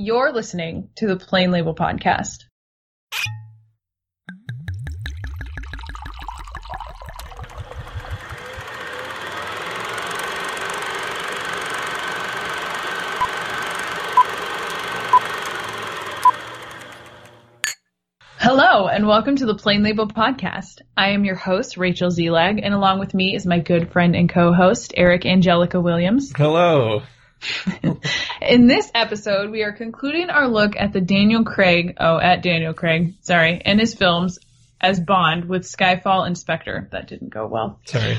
You're listening to the Plain Label Podcast. Hello, and welcome to the Plain Label Podcast. I am your host, Rachel Zelag, and along with me is my good friend and co-host, Eric Angelica Williams. Hello. In this episode, we are concluding our look at the Daniel Craig, oh, at Daniel Craig, sorry, and his films as Bond with Skyfall and Spectre. That didn't go well. Sorry.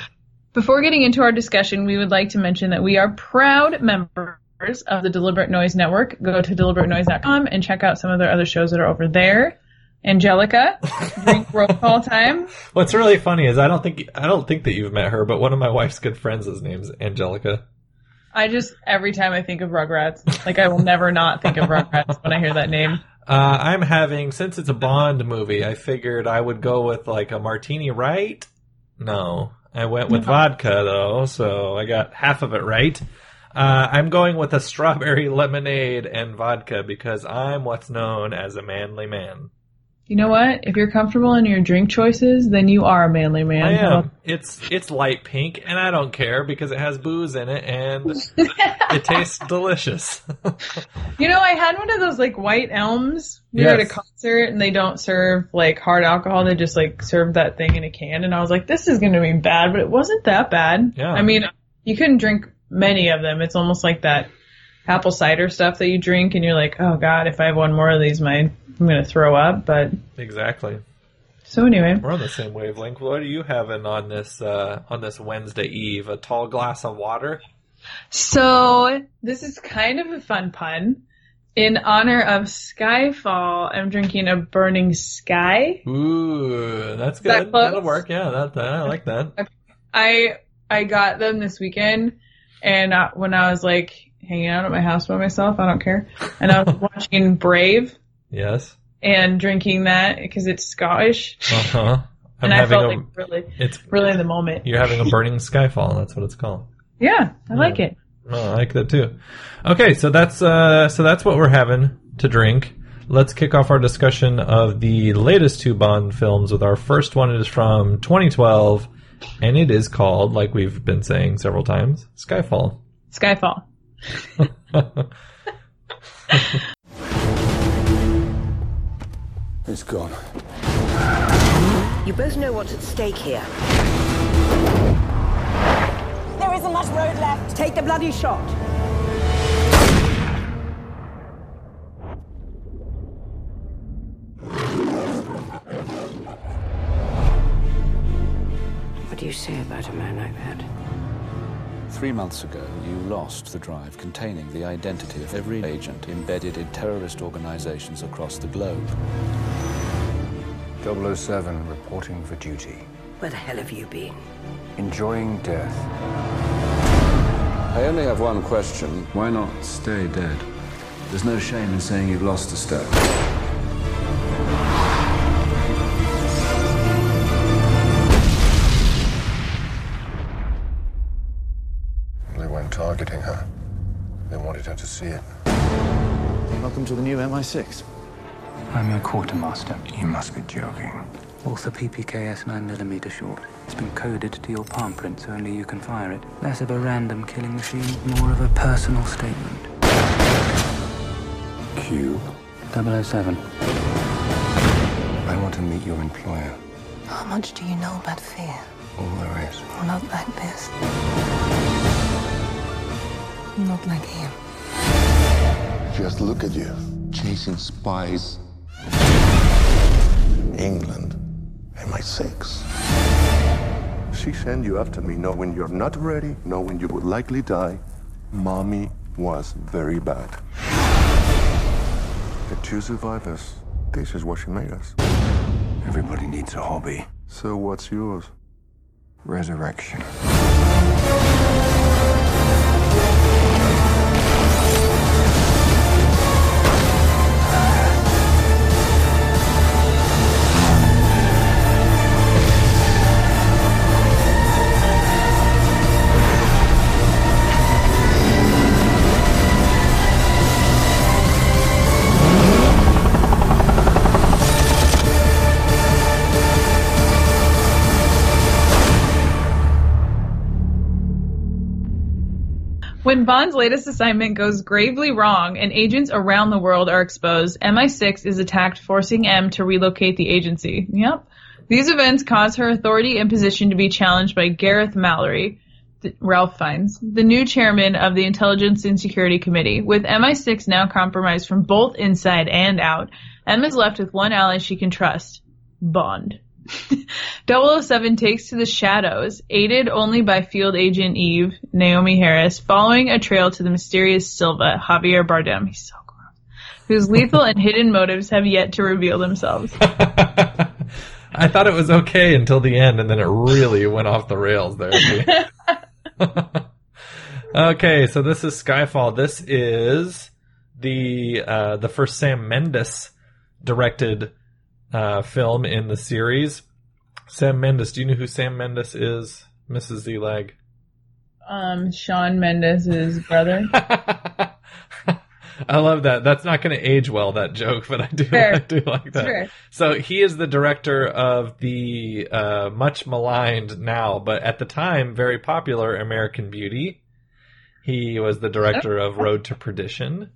Before getting into our discussion, we would like to mention that we are proud members of the Deliberate Noise Network. Go to deliberatenoise.com and check out some of their other shows that are over there. Angelica, drink roll call time. What's really funny is I don't think I don't think that you've met her, but one of my wife's good friends' name's Angelica. I just every time I think of Rugrats, like I will never not think of Rugrats when I hear that name. Uh, I'm having since it's a Bond movie, I figured I would go with like a martini, right? No, I went with vodka though, so I got half of it right. Uh, I'm going with a strawberry lemonade and vodka because I'm what's known as a manly man. You know what? If you're comfortable in your drink choices, then you are a manly man. I am. It's it's light pink, and I don't care because it has booze in it, and it tastes delicious. You know, I had one of those like white elms. We were at a concert and they don't serve like hard alcohol. They just like serve that thing in a can. And I was like, this is going to be bad, but it wasn't that bad. Yeah. I mean, you couldn't drink many of them. It's almost like that apple cider stuff that you drink and you're like, oh God, if I have one more of these, my, I'm going to throw up. But exactly. so anyway, We're on the same wavelength. What are you having on this uh, on this Wednesday Eve? A tall glass of water. so this is kind of a fun pun. In honor of Skyfall, I'm drinking a burning sky. Ooh, that's that good. close? That'll work. Yeah, that, that I like that. I I got them this weekend, and uh, when I was like hanging out at my house by myself, I don't care, and I was watching Brave Yes. and drinking that because it's Scottish, Uh huh. And I felt a. like really, it's really in the moment. you're having a burning skyfall. That's what it's called. Yeah, I like it. Oh, I like that too. Okay, so that's uh, so that's what we're having to drink. Let's kick off our discussion of the latest two Bond films with our first one is from 2012, and it is called, like we've been saying several times, Skyfall. Skyfall. It's gone. You both know what's at stake here. There isn't much road left. Take the bloody shot. What do you say about a man like that? Three months ago, you lost the drive containing the identity of every agent embedded in terrorist organizations across the globe. 007 reporting for duty. Where the hell have you been? Enjoying death. I only have one question. Why not stay dead? There's no shame in saying you've lost a step. To the new MI6. I'm your quartermaster. You must be joking. Walther PPKS 9mm short. It's been coded to your palm print so only you can fire it. Less of a random killing machine, more of a personal statement. Q. 007. I want to meet your employer. How much do you know about fear? All there is. Not like this. Not like him. Just look at you. Chasing spies. England. MI6. She sent you after me knowing you're not ready, knowing you would likely die. Mommy was very bad. The two survivors. This is what she made us. Everybody needs a hobby. So what's yours? Resurrection. When Bond's latest assignment goes gravely wrong and agents around the world are exposed, MI6 is attacked, forcing M to relocate the agency. Yep. These events cause her authority and position to be challenged by Gareth Mallory, Ralph Fiennes, the new chairman of the Intelligence and Security Committee. With MI6 now compromised from both inside and out, M is left with one ally she can trust, Bond. 007 takes to the shadows, aided only by field agent Eve, Naomie Harris, following a trail to the mysterious Silva, Javier Bardem. He's so gross. Whose lethal and hidden motives have yet to reveal themselves. I thought it was okay until the end, and then it really went off the rails there. okay, so this is Skyfall. This is the uh, the first Sam Mendes directed uh, film in the series. Sam Mendes. Do you know who Sam Mendes is, Mrs. Zelag? Um, Shawn Mendes' brother. I love that. That's not going to age well, that joke, but I do, Fair. I do like that. So he is the director of the uh, much maligned now, but at the time very popular American Beauty. He was the director of Road to Perdition.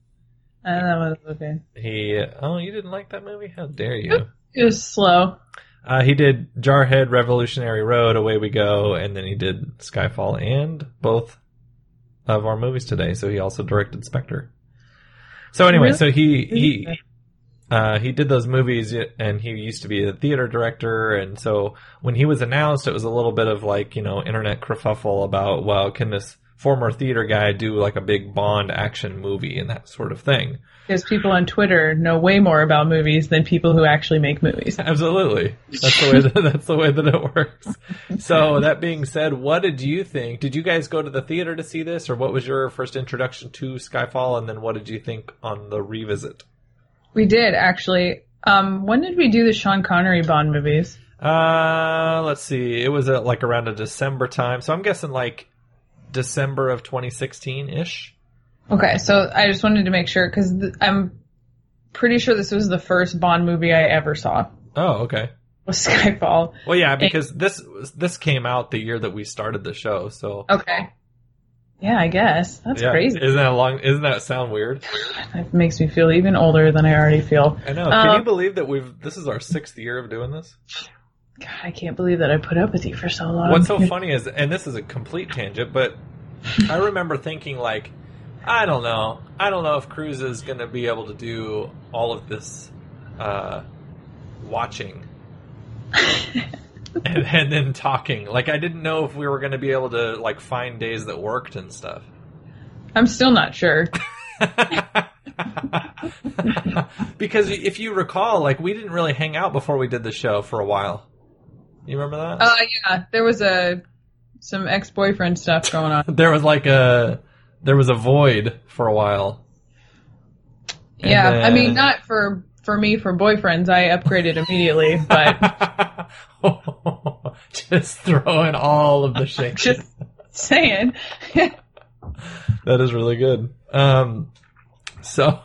Uh, that was okay. He oh, you didn't like that movie? How dare you? It was slow. Uh, he did Jarhead, Revolutionary Road, Away We Go, and then he did Skyfall and both of our movies today. So he also directed Spectre. So anyway, Really? so he he uh, he did those movies, and he used to be a theater director. And so when he was announced, it was a little bit of like you know internet kerfuffle about well, can this former theater guy do like a big Bond action movie and that sort of thing. Because people on Twitter know way more about movies than people who actually make movies. Absolutely. That's the way that, that's the way that it works. So that being said, what did you think? Did you guys go to the theater to see this or what was your first introduction to Skyfall and then what did you think on the revisit? We did actually. Um, when did we do the Sean Connery Bond movies? Uh, let's see. It was at like around a December time. So I'm guessing like December of 2016-ish. Okay, so I just wanted to make sure because th- I'm pretty sure this was the first Bond movie I ever saw. Oh, okay. Was Skyfall. Well, yeah, because this this came out the year that we started the show. So Okay. Yeah, I guess that's yeah, crazy. Isn't that long? Isn't that sound weird? That makes me feel even older than I already feel. I know. Can Um, you believe that we've this is our sixth year of doing this? God, I can't believe that I put up with you for so long. What's so funny is, and this is a complete tangent, but I remember thinking like, I don't know, I don't know if Cruz is going to be able to do all of this uh, watching and, and then talking. Like, I didn't know if we were going to be able to like find days that worked and stuff. I'm still not sure. because if you recall, like we didn't really hang out before we did the show for a while. You remember that? Uh, yeah, there was a some ex-boyfriend stuff going on. there was like a there was a void for a while. And yeah, I mean, not for for me for boyfriends. I upgraded immediately, but just throwing all of the shit. just saying. that is really good. Um, so,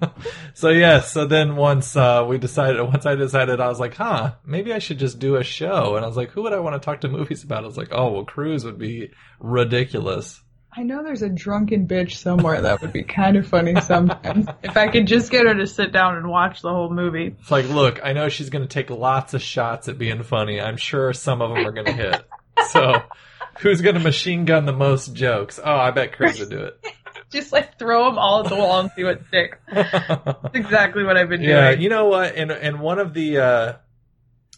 so yeah. So then once uh, we decided, once I decided, I was like, huh, maybe I should just do a show. And I was like, who would I want to talk to movies about? I was like, oh, well, Cruise would be ridiculous. I know there's a drunken bitch somewhere that would be kind of funny sometimes. if I could just get her to sit down and watch the whole movie. It's like, look, I know she's going to take lots of shots at being funny. I'm sure some of them are going to hit. So, who's going to machine gun the most jokes? Oh, I bet Chris would do it. Just like throw them all at the wall and see what sticks. That's exactly what I've been doing. yeah, you know what? And and one of the uh,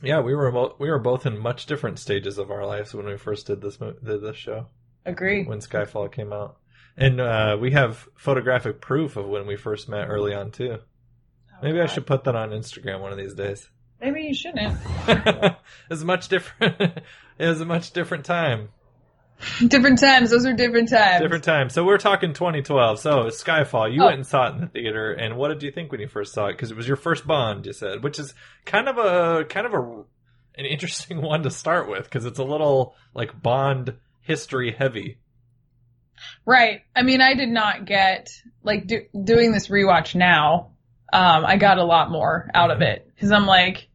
yeah, we were mo- we were both in much different stages of our lives when we first did this mo- did this show Agree. when Skyfall came out, and uh, we have photographic proof of when we first met early on too. Maybe I should put that on Instagram one of these days. Maybe you shouldn't. it's much different. it was a much different time. different times. Those are different times. Different times. So we're talking 2012. So Skyfall, you Oh. went and saw it in the theater, and what did you think when you first saw it? Because it was your first Bond, you said, which is kind of a kind of a an interesting one to start with because it's a little like Bond history heavy. Right. I mean, I did not get like do, doing this rewatch now. Um, I got a lot more out of it because I'm like,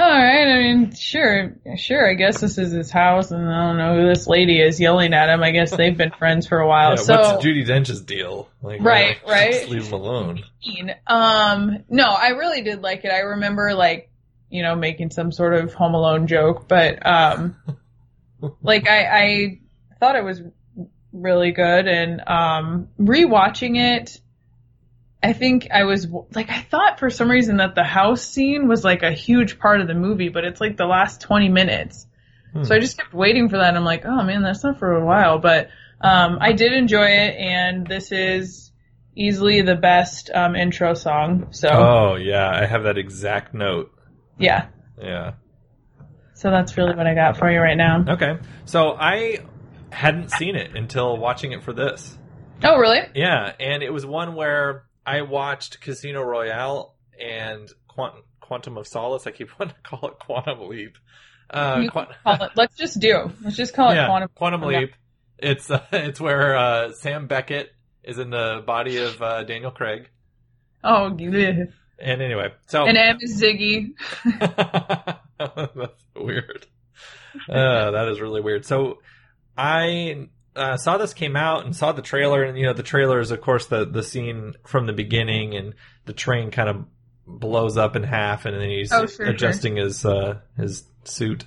All right. I mean, sure, sure. I guess this is his house, and I don't know who this lady is yelling at him. I guess they've been friends for a while. Yeah, so, what's Judi Dench's deal? Like, Right, why- right. Just leave him alone. um, no, I really did like it. I remember like, you know, making some sort of Home Alone joke, but um, like I, I thought it was really good, and um, rewatching it. I think I was like I thought for some reason that the house scene was like a huge part of the movie, but it's like the last 20 minutes. So I just kept waiting for that. And I'm like, oh man, that's not for a while, but um, I did enjoy it, and this is easily the best um, intro song. So Oh yeah, I have that exact note. yeah, Yeah. so that's really what I got for you right now. Okay. So I hadn't seen it until watching it for this. Oh really? Yeah, and it was one where I watched Casino Royale and Quantum, Quantum of Solace. I keep wanting to call it Quantum Leap. Uh, You Quan- Call it- let's just do. Let's just call it yeah, quantum. Leap. It's uh, it's where uh, Sam Beckett is in the body of uh, Daniel Craig. Oh. And anyway, so and M is Ziggy. That's weird. Uh, that is really weird. So I uh, saw this came out and saw the trailer, and you know the trailer is of course the the scene from the beginning, and the train kind of blows up in half, and then he's Oh, sure, adjusting his uh, his suit,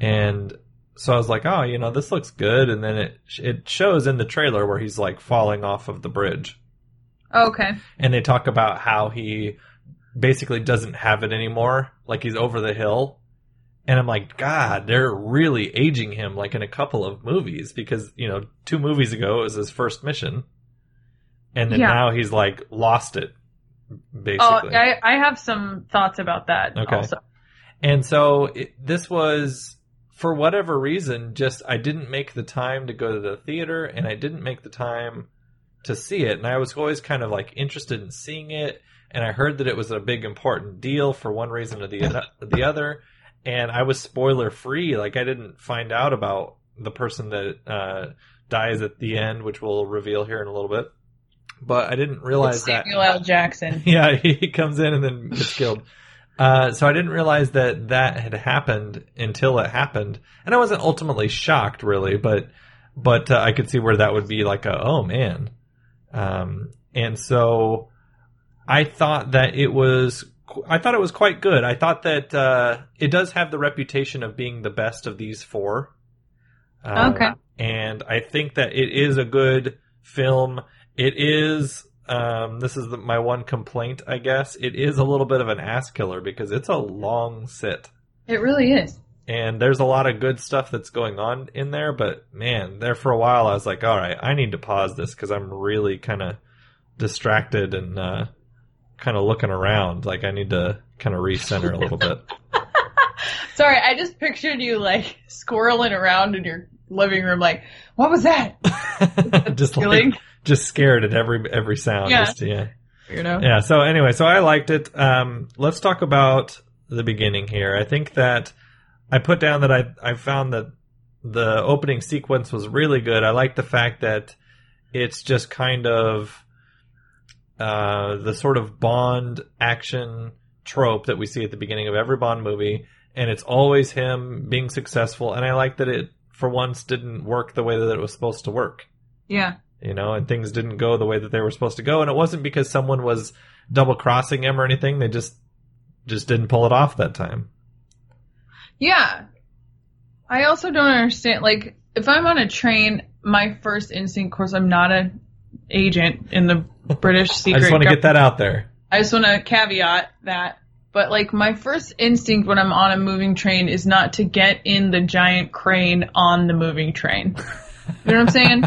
and so I was like, oh, you know, this looks good, and then it it shows in the trailer where he's like falling off of the bridge. Okay. and they talk about how he basically doesn't have it anymore. Like he's over the hill and i'm like god they're really aging him like in a couple of movies because you know two movies ago it was his first mission and then Yeah. now he's like lost it Oh, basically I, I have some thoughts about that. Okay. Also. And so it, this was, for whatever reason, just I didn't make the time to go to the theater and I didn't make the time to see it. And I was always kind of like interested in seeing it. And I heard that it was a big important deal for one reason or the, the other. And I was spoiler free. Like I didn't find out about the person that uh, dies at the end, which we'll reveal here in a little bit. But I didn't realize that. Samuel L. Jackson. yeah, he comes in and then gets killed. Uh, so I didn't realize that that had happened until it happened, and I wasn't ultimately shocked, really, but but uh, I could see where that would be like a oh man, um, and so I thought that it was I thought it was quite good. I thought that uh, it does have the reputation of being the best of these four. Um, Okay. and I think that it is a good film. It is. Um, this is the, my one complaint, I guess. It is a little bit of an ass killer because it's a long sit, It really is. and there's a lot of good stuff that's going on in there. But man, there for a while, I was like, all right, I need to pause this because I'm really kind of distracted and uh, kind of looking around. Like I need to kind of recenter a little bit. Sorry, I just pictured you like squirreling around in your living room, like, what was that? just like, just scared at every every sound. Yeah. Just, yeah. You know? Yeah. So anyway, so I liked it. Um, let's talk about the beginning here. I think that I put down that I I found that the opening sequence was really good. I like the fact that it's just kind of uh, the sort of Bond action trope that we see at the beginning of every Bond movie, and it's always him being successful. And I like that it for once didn't work the way that it was supposed to work Yeah. you know, and things didn't go the way that they were supposed to go, and it wasn't because someone was double crossing him or anything. They just just didn't pull it off that time. Yeah. I also don't understand, like, if I'm on a train, my first instinct, of course, I'm not an agent in the British secret. I just want to get that out there. I just want to caveat that. But like my first instinct when I'm on a moving train is not to get in the giant crane on the moving train. You know what I'm saying?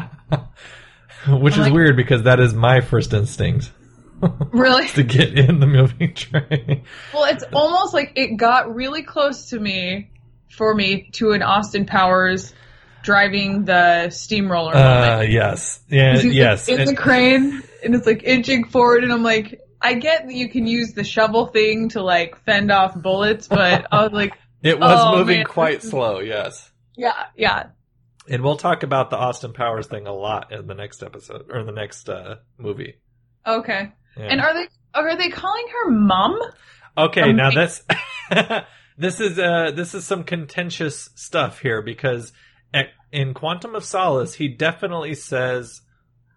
Which is like- weird because that is my first instinct really? to get in the moving train. Well, it's almost like it got really close to me for me to an Austin Powers driving the steamroller Uh, yes, yeah, 'Cause he's, like, yes. in And- the crane and it's like inching forward and I'm like, I get that you can use the shovel thing to like fend off bullets, but I was like, it was Oh, moving man, quite slow. Yes, yeah, yeah. and we'll talk about the Austin Powers thing a lot in the next episode or the next uh, movie. Okay. Yeah. And are they are they calling her mom? Okay, Um, now that's This is uh this is some contentious stuff here because in Quantum of Solace he definitely says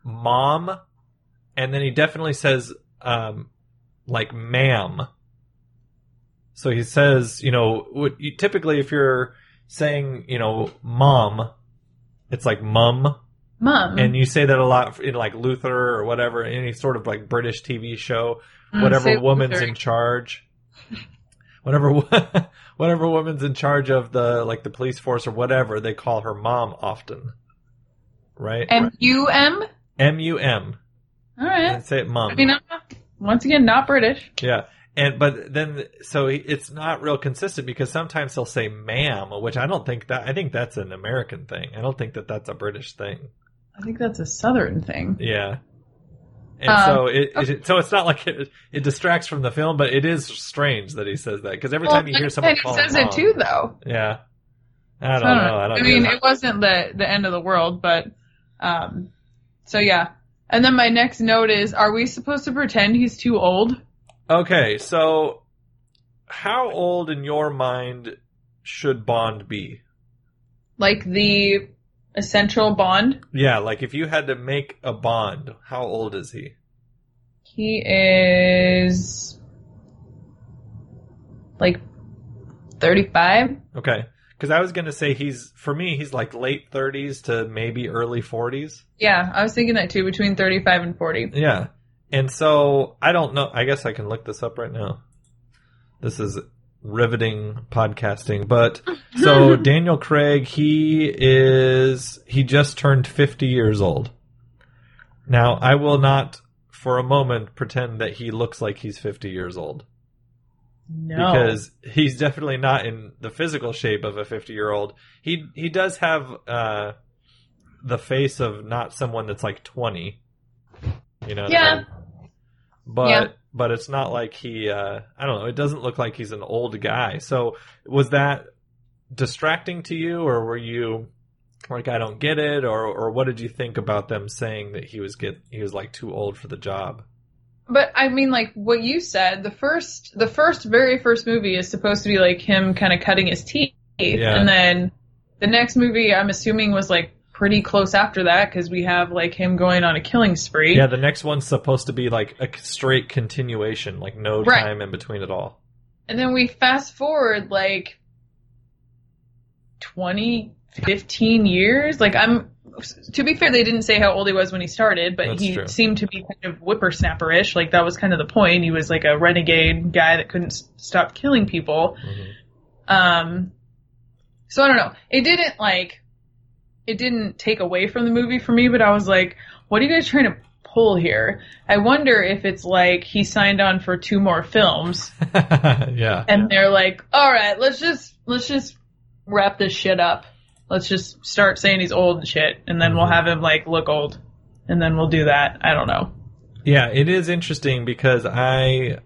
mom and then he definitely says um like ma'am. So he says, you know, what you, typically if you're saying, you know, mom, it's like mum Mom. and you say that a lot in like Luther or whatever, any sort of like British TV show, Mm, whatever woman's Luther. in charge, whatever whatever woman's in charge of the like the police force or whatever, they call her mom often, right? M U M. M U M. All right. Say it, mom. I mean, I'm not, once again, not British. Yeah. And but then so it's not real consistent because sometimes he'll say ma'am, which I don't think that I think that's an American thing. I don't think that that's a British thing. I think that's a Southern thing. Yeah. And Um, so it, it so it's not like it, it distracts from the film, but it is strange that he says that because every Well, time you hear someone and he says it too, though. yeah. I don't So know. I don't. I mean, it wasn't the the end of the world, but um, so yeah. And then my next note is: Are we supposed to pretend he's too old? Okay, so how old in your mind should Bond be? Like the essential Bond? Yeah, like if you had to make a Bond, how old is he? He is like thirty-five. Okay, because I was gonna say he's for me he's like late thirties to maybe early forties. Yeah, I was thinking that too, between thirty-five and forty. Yeah. And so I don't know. I guess I can look this up right now. This is riveting podcasting. But so Daniel Craig, he is, he just turned 50 years old. Now, I will not for a moment pretend that he looks like he's 50 years old No, because he's definitely not in the physical shape of a 50 year old. He he does have uh, the face of not someone that's like 20. You know. I Yeah. mean? But Yeah. But it's not like he. Uh, I don't know. It doesn't look like he's an old guy. So was that distracting to you, or were you like I don't get it, or or what did you think about them saying that he was get he was like too old for the job? But I mean, like what you said, the first, the first, very first movie is supposed to be like him kind of cutting his teeth, Yeah. and then the next movie, I'm assuming, was like pretty close after that because we have like him going on a killing spree. Yeah, the next one's supposed to be like a straight continuation, like no Right. time in between at all. And then we fast forward like 20, 15 years. Like I'm, to be fair, they didn't say how old he was when he started, but That's he true. seemed to be kind of whippersnapperish. Like that was kind of the point. He was like a renegade guy that couldn't s- stop killing people. Um, so I don't know. It didn't like, it didn't take away from the movie for me, but I was like, what are you guys trying to pull here? I wonder if it's like he signed on for two more films yeah. and they're like, all right, let's just, let's just wrap this shit up. Let's just start saying he's old and shit, and then we'll mm-hmm. have him like look old, and then we'll do that. I don't know. Yeah, it is interesting because I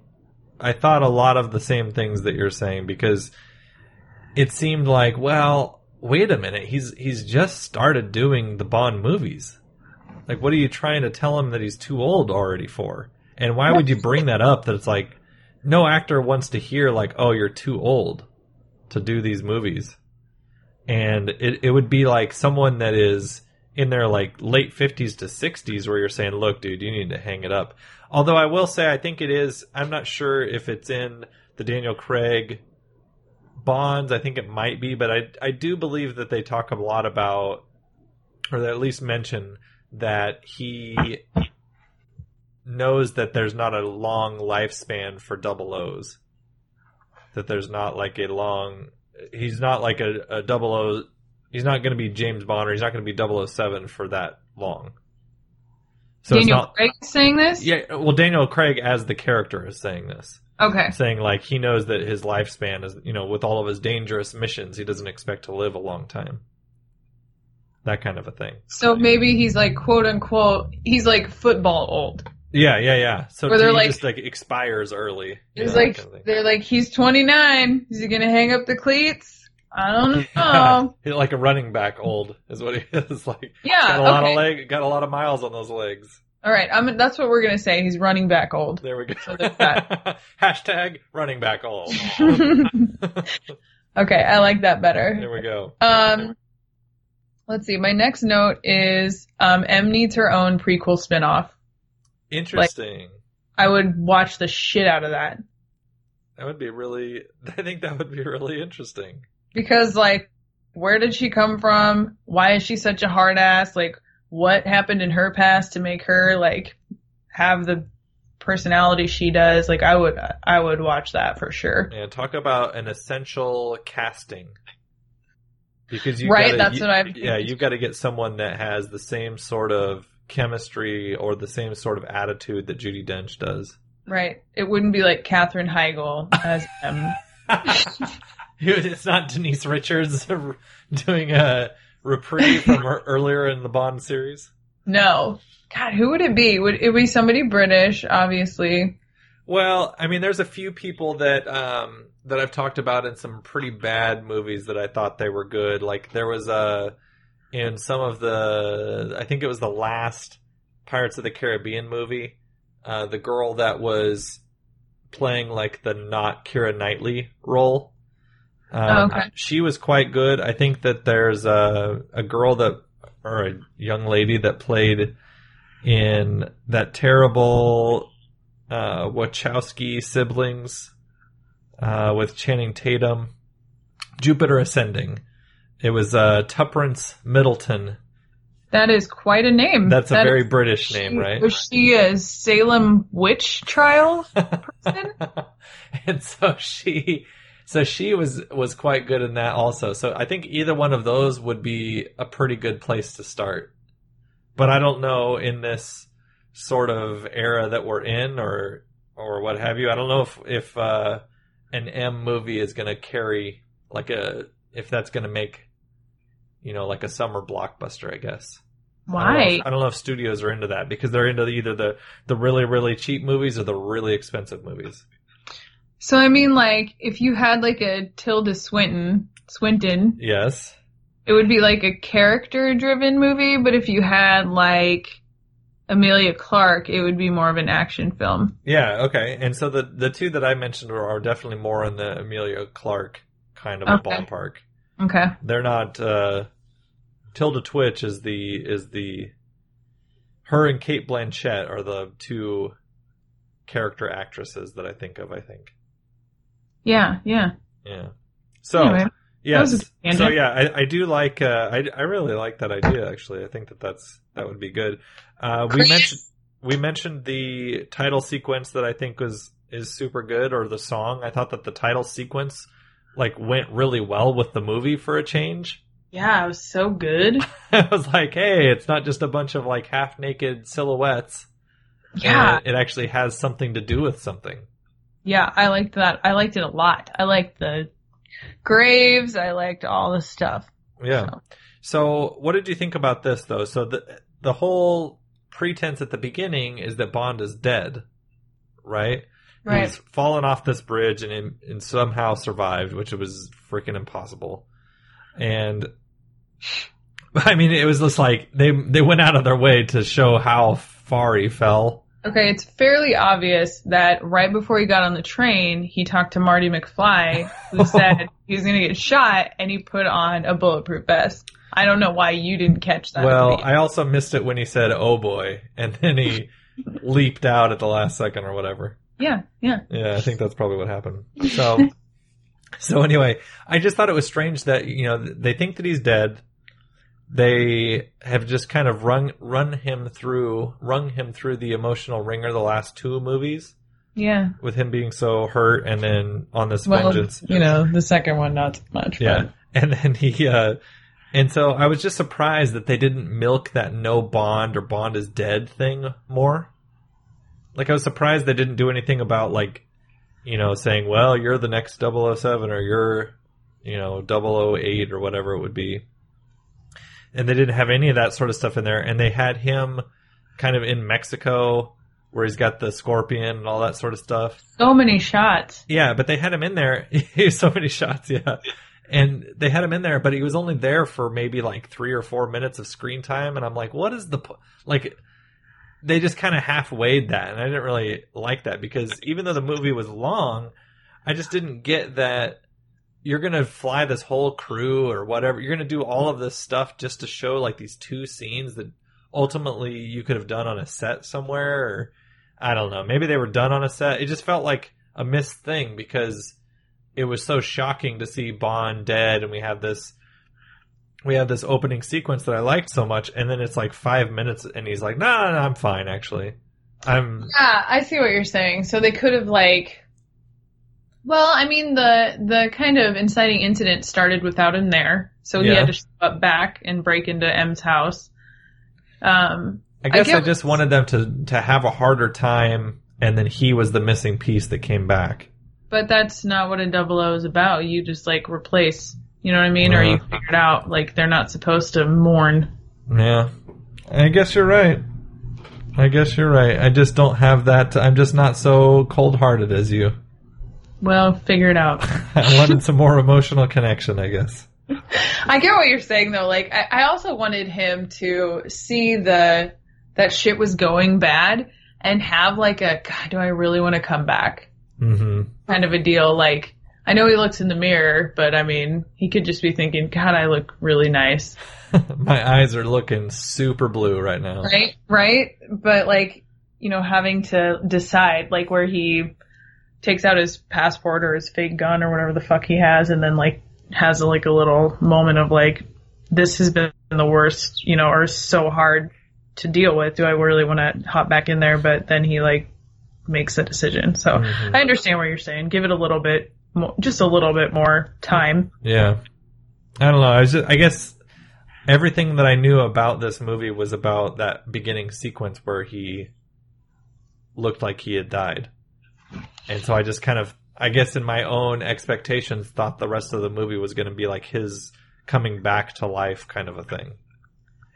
I thought a lot of the same things that you're saying because it seemed like, well, wait a minute, he's he's just started doing the Bond movies. Like what are you trying to tell him that he's too old already for? And why would you bring that up that it's like no actor wants to hear like, "Oh, you're too old to do these movies." And it it would be like someone that is in their like late 50s to 60s where you're saying, "Look, dude, you need to hang it up." Although I will say I think it is I'm not sure if it's in the Daniel Craig Bonds, I think it might be, but I I do believe that they talk a lot about or they at least mention that he knows that there's not a long lifespan for double O's. That there's not like a long he's not like a, a double O he's not gonna be James Bond or he's not gonna be 007 for that long. So Daniel it's not Craig saying this? Yeah, well Daniel Craig as the character is saying this. Okay. Saying like he knows that his lifespan is you know, with all of his dangerous missions, he doesn't expect to live a long time. That kind of a thing. So maybe he's like quote unquote he's like football old. Yeah, yeah, yeah. So Where they're like- just like expires early. It's like kind of they're like he's 29. Is he gonna hang up the cleats? I don't know. He's like a running back old is what he is like. Yeah, got a lot okay. of leg, got a lot of miles on those legs. All right, I'm, that's what we're gonna say. He's running back old. There we go. So that. Hashtag running back old. Okay, I like that better. there we go. Um, let's see. My next note is um, M needs her own prequel spinoff. Interesting. I would watch the shit out of that that would be really. I think that would be really interesting. because, like, where did she come from? Why is she such a hard ass? Like, what happened in her past to make her like have the personality she does? Like, I would, I would watch that for sure. And talk about an essential casting. Because you Right, gotta, that's you- what I've- Yeah, you've got to get someone that has the same sort of chemistry or the same sort of attitude that Judi Dench does. Right. It wouldn't be like Katherine Heigl as M. it's not Denise Richards doing a reprieve from her earlier in the Bond series. No. God, who would it be? Would it be somebody British, obviously? Well, I mean, there's a few people that um, that I've talked about in some pretty bad movies that I thought they were good. Like there was a in some of the, I think it was the last Pirates of the Caribbean movie, uh, the girl that was playing like the not Keira Knightley role. Um, Okay. She was quite good. I think that there's a a girl that or a young lady that played in that terrible uh, Wachowski siblings uh, with Channing Tatum, Jupiter Ascending. It was uh, Tuppence Middleton. That is quite a name. That's a That very is- British name, right? Was she a Salem witch trial person? and so she, so she was was quite good in that also. So I think either one of those would be a pretty good place to start. But I don't know in this sort of era that we're in, or or what have you. I don't know if if uh, an M movie is going to carry like a if that's going to make you know like a summer blockbuster. I guess. I don't, Why? if, I don't know if studios are into that because they're into either the the really really cheap movies or the really expensive movies. So I mean, like, if you had like a Tilda Swinton, Swinton, Yes. it would be like a character-driven movie. But if you had like Emilia Clarke, it would be more of an action film. Yeah. Okay. And so the the two that I mentioned are, are definitely more in the Emilia Clarke kind of a Okay. ballpark. Okay. They're not. uh Tilda Twitch is the is the her and Cate Blanchett are the two character actresses that I think of. I think. Yeah. Yeah. Yeah. So. Anyway, that Yes. So yeah, I, I do like. Uh, I I really like that idea. Actually, I think that that's that would be good. Uh, we mentioned we mentioned the title sequence that I think was is super good, or the song. I thought that the title sequence like went really well with the movie for a change. Yeah, it was so good. I was like, hey, it's not just a bunch of like half naked silhouettes. Yeah. And it actually has something to do with something. Yeah, I liked that. I liked it a lot. I liked the graves. I liked all the stuff. Yeah. So- So, what did you think about this though? So the the whole pretense at the beginning is that Bond is dead, right? Right. He's fallen off this bridge and, and somehow survived, which was freaking impossible. And I mean, it was just like they they went out of their way to show how far he fell. Okay, it's fairly obvious that right before he got on the train, he talked to Marty McFly, who said he was going to get shot, and he put on a bulletproof vest. I don't know why you didn't catch that. Well. I also missed it when he said "Oh boy," and then he leaped out at the last second or whatever. yeah, yeah. Yeah, I think that's probably what happened. So, so anyway, I just thought it was strange that you know they think that he's dead. They have just kind of run run him through, rung him through the emotional wringer the last two movies Yeah. with him being so hurt, and then on this Well, vengeance. you know, the second one, not so much. Yeah, and then he, uh, and so I was just surprised that they didn't milk that no Bond or Bond is dead thing more. Like I was surprised they didn't do anything about like, you know, saying, well, you're the next 007 or you're, you know, 008 or whatever it would be. And they didn't have any of that sort of stuff in there. And they had him kind of in Mexico where he's got the scorpion and all that sort of stuff. So many shots. Yeah, but they had him in there. so many shots, yeah. And they had him in there, but he was only there for maybe like three or four minutes of screen time. And I'm like, what is the po- like? they just kind of half weighed that, and I didn't really like that because even though the movie was long, I just didn't get that you're gonna fly this whole crew or whatever. You're gonna do all of this stuff just to show like these two scenes that ultimately you could have done on a set somewhere, or I don't know. Maybe they were done on a set. It just felt like a missed thing because it was so shocking to see Bond dead, and we have this we have this opening sequence that I liked so much, and then it's like five minutes, and he's like, "No, nah, nah, I'm fine, actually. I'm Yeah, I see what you're saying. So they could have like well, I mean the the kind of inciting incident started without him there. So he Yeah. had to show up back and break into M's house. Um I guess I, get- just wanted them to to have a harder time, and then he was the missing piece that came back. but that's not what a double O is about. You just like replace you know what I mean? Or you Uh-huh. figure it out like they're not supposed to mourn. Yeah, I guess you're right. I guess you're right. I just don't have that. I'm just not so cold hearted as you. Well, figure it out. I wanted some more emotional connection. I guess. I get what you're saying though. Like I, I also wanted him to see the that shit was going bad and have like a God, do I really want to come back? hmm kind of a deal. Like I know he looks in the mirror, but I mean he could just be thinking, God, I look really nice. My eyes are looking super blue right now. Right? Right? But like, you know, having to decide like where he takes out his passport or his fake gun or whatever the fuck he has and then like has like a little moment of like this has been the worst, you know, or so hard to deal with. Do I really want to hop back in there? But then he like makes a decision. So Mhm. I understand what you're saying. Give it a little bit more, just a little bit more time. Yeah. I don't know. I was just, I guess everything that I knew about this movie was about that beginning sequence where he looked like he had died. And so I just kind of, I guess in my own expectations, thought the rest of the movie was going to be like his coming back to life kind of a thing.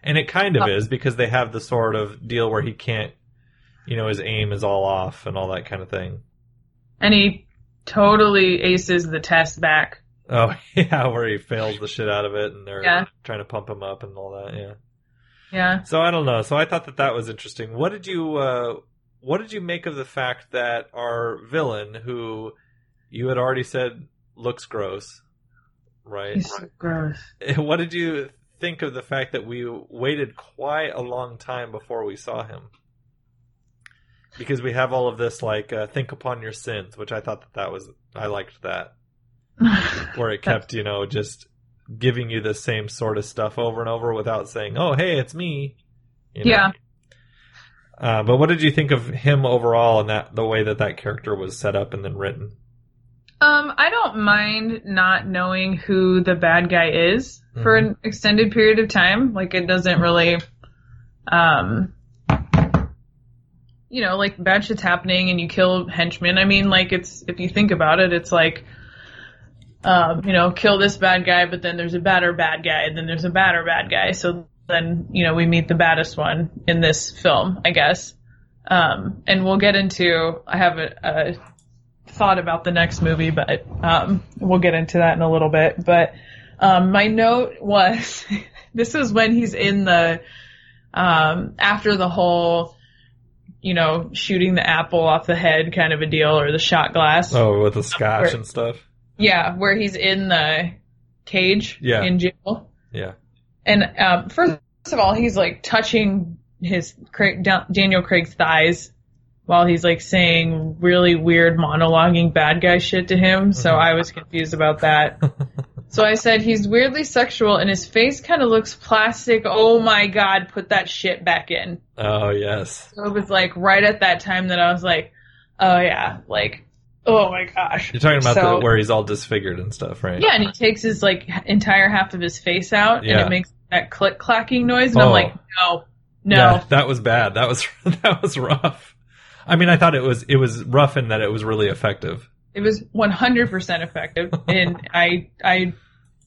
And it kind of is because they have the sort of deal where he can't, you know, his aim is all off and all that kind of thing. And he totally aces the test back. Oh, yeah, where he fails the shit out of it and they're Yeah. trying to pump him up and all that, yeah. Yeah. So I don't know. So I thought that that was interesting. What did you uh, what did you make of the fact that our villain, who you had already said looks gross, right? He's so gross. What did you think of the fact that we waited quite a long time before we saw him? Because we have all of this like uh, think upon your sins, which I thought that that was I liked that where it kept you know just giving you the same sort of stuff over and over without saying, "Oh, hey, it's me." You know? Yeah. Uh, but what did you think of him overall and that the way that that character was set up and then written? Um, I don't mind not knowing who the bad guy is for an extended period of time. Like it doesn't really, um, you know, like bad shit's happening and you kill henchmen. I mean, like it's if you think about it, it's like, um, you know, kill this bad guy, but then there's a badder bad guy, and then there's a badder bad guy. So then, you know, we meet the baddest one in this film, I guess. Um, and we'll get into. I have a, a thought about the next movie, but um, we'll get into that in a little bit. But um, my note was this is when he's in the um, after the whole, you know, shooting the apple off the head kind of a deal or the shot glass. Oh, with the scotch Where- and stuff. Yeah, where he's in the cage Yeah. in jail. Yeah. And um, first of all, he's like touching his Craig, Daniel Craig's thighs while he's like saying really weird monologuing bad guy shit to him. So Mm-hmm. I was confused about that. so I said he's weirdly sexual and his face kind of looks plastic. Oh my god, put that shit back in. Oh yes. So it was like right at that time that I was like, oh yeah, like oh my gosh. You're talking about So- the, where he's all disfigured and stuff, right? yeah, and he takes his like entire half of his face out, and it makes that click clacking noise, and Oh. I'm like, oh. no, no, Yeah, that was bad. That was that was rough. I mean, I thought it was it was rough in that it was really effective. it was 100% effective, and I I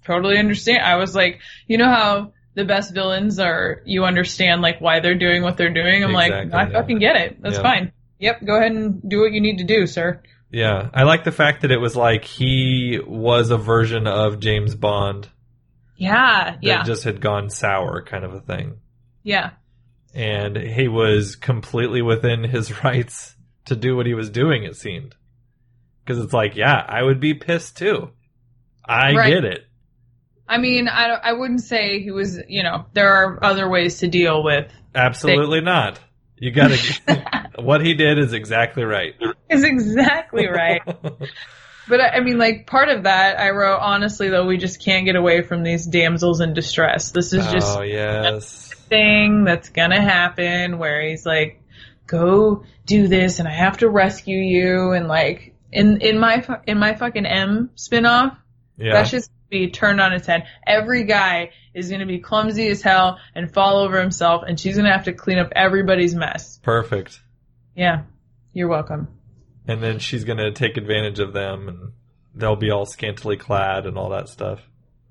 totally understand. I was like, you know how the best villains are, you understand like why they're doing what they're doing. I'm Exactly, like, I yeah. fucking get it. That's Yeah. fine. Yep, go ahead and do what you need to do, sir. Yeah, I like the fact that it was like he was a version of James Bond Yeah, that yeah, just had gone sour, kind of a thing. yeah. and he was completely within his rights to do what he was doing. It seemed because it's like, yeah, I would be pissed too. I Right. get it. I mean, I I wouldn't say he was. You know, there are other ways to deal with. Absolutely not. You got to. what he did is exactly right. Is exactly right. But I I mean, like part of that, I wrote honestly though, we just can't get away from these damsels in distress. This is just oh yes. thing that's gonna happen where he's like, "Go do this, and I have to rescue you." And like in in my in my fucking M spinoff, Yeah. that's just be turned on its head. Every guy is gonna be clumsy as hell and fall over himself, and she's gonna have to clean up everybody's mess. Perfect. Yeah, you're welcome. And then she's gonna take advantage of them, and they'll be all scantily clad and all that stuff.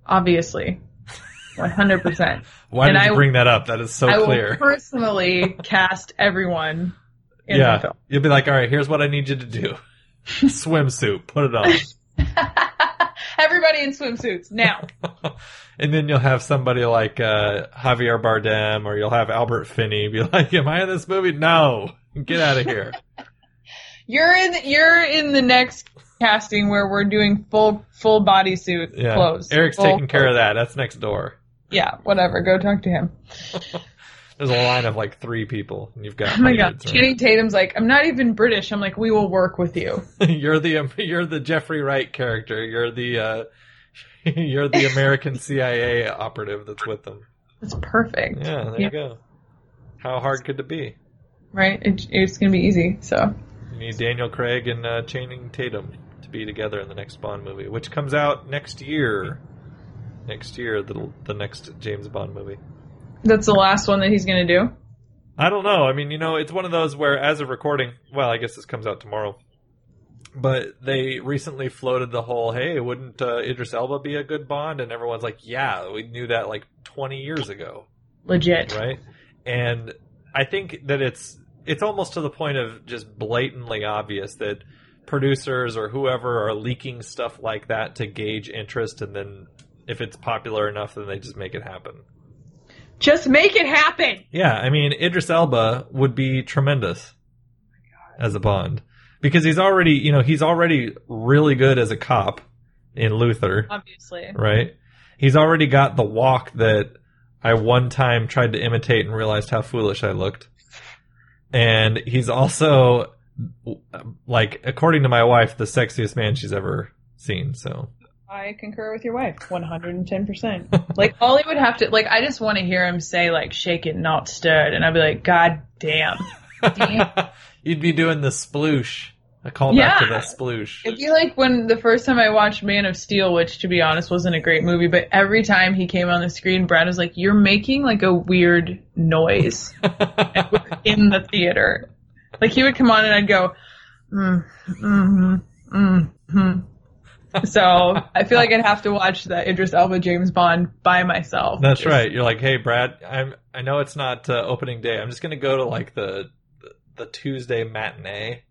Obviously, one hundred percent. Why And did I- you bring that up? That is so I will clear. personally cast everyone in the yeah, film. you'll be like, all right, here's what I need you to do: swimsuit, put it on. Everybody in swimsuits now. and then you'll have somebody like uh, Javier Bardem, or you'll have Albert Finney be like, "Am I in this movie? No, get out of here." You're in. You're in the next casting where we're doing full full bodysuit Yeah, clothes. Eric's Full- taking care of that. That's next door. Yeah, whatever. Go talk to him. There's a line of like three people, and you've got. Oh my god. Channing Tatum's like, I'm not even British. I'm like, we will work with you. you're the you're the Jeffrey Wright character. You're the uh, you're the American CIA operative that's with them. It's perfect. Yeah, there you go. How hard could it be? Right? It, it's gonna be easy. So You need Daniel Craig and uh, Channing Tatum to be together in the next Bond movie, which comes out next year. Next year, the the next James Bond movie. That's the last one that he's gonna do. I don't know. I mean, you know, it's one of those where, as of recording, well, I guess this comes out tomorrow. But they recently floated the whole, "Hey, wouldn't uh, Idris Elba be a good Bond?" And everyone's like, "Yeah, we knew that like 20 years ago." Legit. right? And I think that it's it's almost to the point of just blatantly obvious that producers or whoever are leaking stuff like that to gauge interest, and then if it's popular enough, then they just make it happen. Just make it happen. Yeah, I mean Idris Elba would be tremendous as a Bond because he's already you know he's already really good as a cop in Luther Obviously. right? He's already got the walk that I one time tried to imitate and realized how foolish I looked. And he's also, like, according to my wife, the sexiest man she's ever seen. So, I concur with your wife, 110%. like, all he would have to, like, I just want to hear him say, like, shake it, not stirred. And I'd be like, God damn. Damn. you'd be doing the sploosh. A callback Yeah. to the sploosh. It'd be like when the first time I watched Man of Steel, which to be honest wasn't a great movie, but every time he came on the screen, Brad was like, You're making like a weird noise in the theater. Like he would come on and I'd go, mm, mm, mm, mm. So I feel like I'd have to watch the Idris Elba James Bond by myself. That's Just- right. You're like, hey, Brad, I'm. I know it's not uh, opening day. I'm just gonna go to like the the, Tuesday matinee.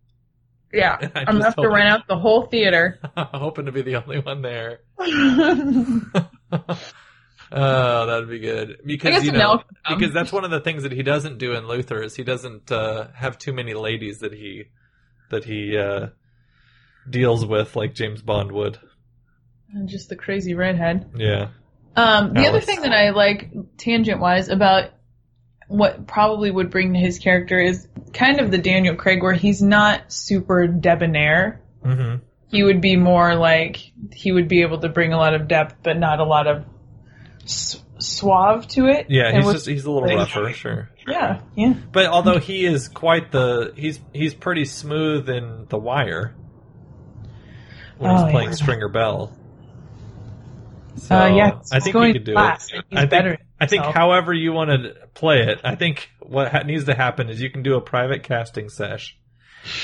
Yeah. I'm gonna have to rent out the whole theater. hoping to be the only one there. oh, that'd be good. Because you know, because that's one of the things that he doesn't do in Luther is he doesn't uh, have too many ladies that he that he uh, deals with like James Bond would. And just the crazy redhead. Yeah. Um, the other thing that I like tangent wise about what probably would bring to his character is kind of the Daniel Craig where he's not super debonair. hmm He would be more like he would be able to bring a lot of depth, but not a lot of s- suave to it. Yeah, And he's with- just he's a little rougher, sure. yeah, yeah. But although he is quite the he's he's pretty smooth in The Wire when Oh, he's playing yeah. Stringer Bell. So Uh, yeah, I think going he could do fast. it. He's I think, better I think however you want to play it, I think what ha- needs to happen is you can do a private casting sesh.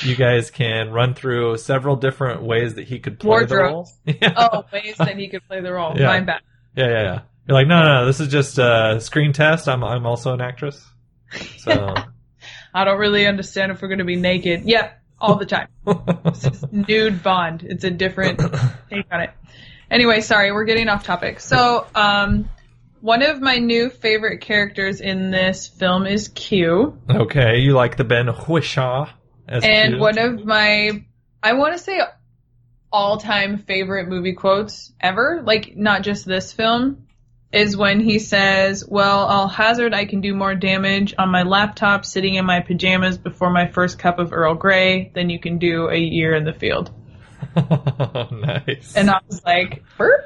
You guys can run through several different ways that he could play the role. Yeah. Oh, ways that he could play the role. Yeah. My bad. yeah, yeah, yeah. You're like, no, no, no, this is just a screen test. I'm I'm also an actress. So I don't really understand if we're going to be naked. Yep, all the time. Is nude Bond. It's a different take on it. Anyway, sorry, we're getting off topic. So, um, one of my new favorite characters in this film is Q, Okay, you like the Ben Whishaw as and Q. one of my I want to say all-time favorite movie quotes ever, like not just this film, is when he says, "Well, I'll hazard I can do more damage on my laptop sitting in my pajamas before my first cup of Earl Grey than you can do a year in the field." nice. And I was like,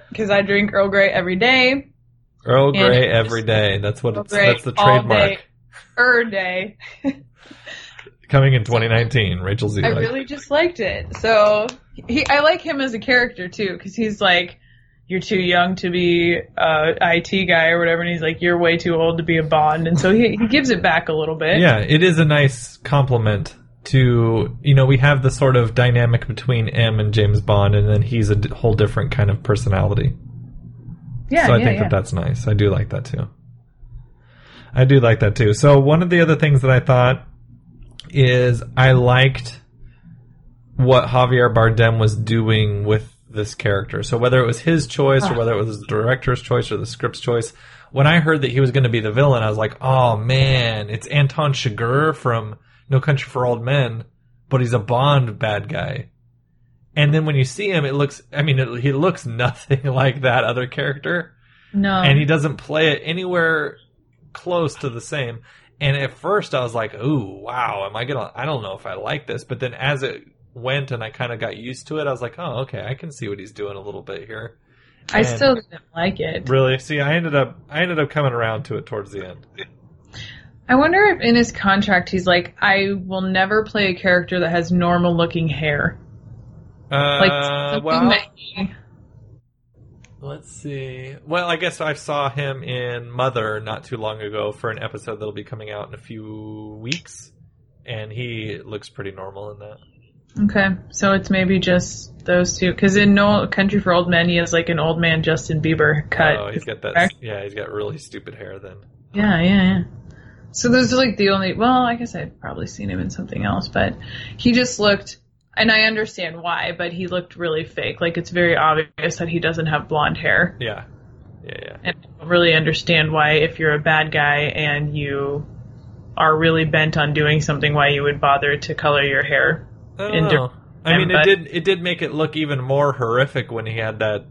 because I drink Earl Grey every day. Earl Grey every day. That's what Earl it's. Grey That's the trademark. day. Er day. Coming in 2019, Rachel Z. I really just liked it. So he, I like him as a character too, because he's like, you're too young to be uh, a IT guy or whatever, and he's like, you're way too old to be a Bond, and so he, he gives it back a little bit. Yeah, it is a nice compliment to you know we have the sort of dynamic between M and James Bond, and then he's a whole different kind of personality. yeah, so I yeah, think yeah. that that's nice. I do like that too. I do like that too. So one of the other things that I thought is I liked what Javier Bardem was doing with this character. So whether it was his choice or ah. whether it was the director's choice or the script's choice, when I heard that he was going to be the villain, I was like, "Oh man, it's Anton Chigurh from No Country for Old Men, but he's a Bond bad guy." And then when you see him, it looks, I mean, it, he looks nothing like that other character no, and he doesn't play it anywhere close to the same. And at first, I was like, "Ooh, wow, am I gonna? I don't know if I like this." But then as it went and I kind of got used to it, I was like, "Oh, okay, I can see what he's doing a little bit here." I and- still didn't like it. Really, see, I ended up, I ended up coming around to it towards the end. I wonder if in his contract he's like, I will never play a character that has normal looking hair. Like Uh, something well, he- let's see. Well, I guess I saw him in Mother not too long ago for an episode that'll be coming out in a few weeks, and he looks pretty normal in that. Okay, so it's maybe just those two. Because in No Country for Old Men, he has like an old man Justin Bieber cut. Oh, he's got that. Correct? Yeah, he's got really stupid hair. Then Yeah, yeah, yeah. So those are like the only. Well, I guess I've probably seen him in something else, but he just looked. And I understand why, but he looked really fake. Like it's very obvious that he doesn't have blonde hair. yeah, yeah, yeah. And I don't really understand why, if you're a bad guy and you are really bent on doing something, why you would bother to color your hair. I don't know. I mean, it did it did make it look even more horrific when he had that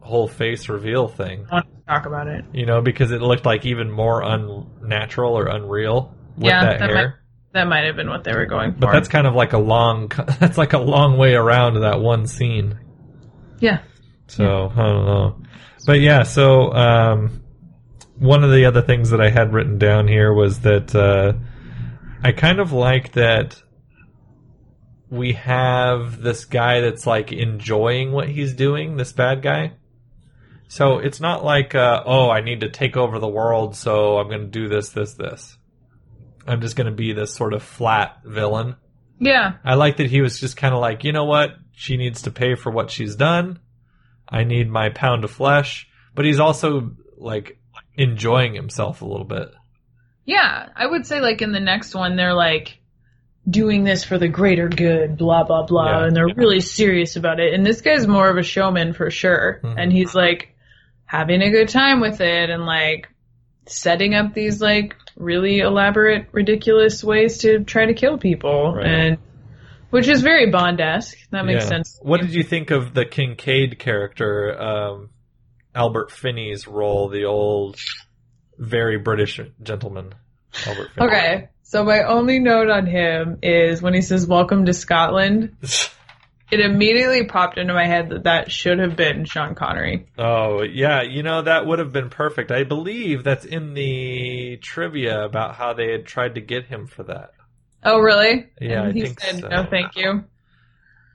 whole face reveal thing. I want to talk about it. You know, because it looked like even more unnatural or unreal with Yeah, that, that hair. might- That might have been what they were going for. But that's kind of like a long. That's like a long way around that one scene. yeah. So I don't know, but yeah. So um, one of the other things that I had written down here was that uh, I kind of like that we have this guy that's like enjoying what he's doing. This bad guy. So it's not like, uh, oh, I need to take over the world, so I'm going to do this, this, this. I'm just going to be this sort of flat villain. Yeah. I like that he was just kind of like, you know what? She needs to pay for what she's done. I need my pound of flesh. But he's also like enjoying himself a little bit. Yeah. I would say like in the next one, they're like doing this for the greater good, blah, blah, blah. Yeah. And they're really serious about it. And this guy's more of a showman for sure. Mhm. And he's like having a good time with it and like setting up these like really elaborate, ridiculous ways to try to kill people. Right. And which is very Bond-esque. That makes Yeah. sense. What did you think of the Kincaid character, um, Albert Finney's role, the old, very British gentleman, Albert Finney? Okay. So my only note on him is when he says "Welcome to Scotland." It immediately popped into my head that that should have been Sean Connery. Oh, yeah, you know, that would have been perfect. I believe that's in the trivia about how they had tried to get him for that. Oh, really? Yeah, And I he think said, so. "No, thank you."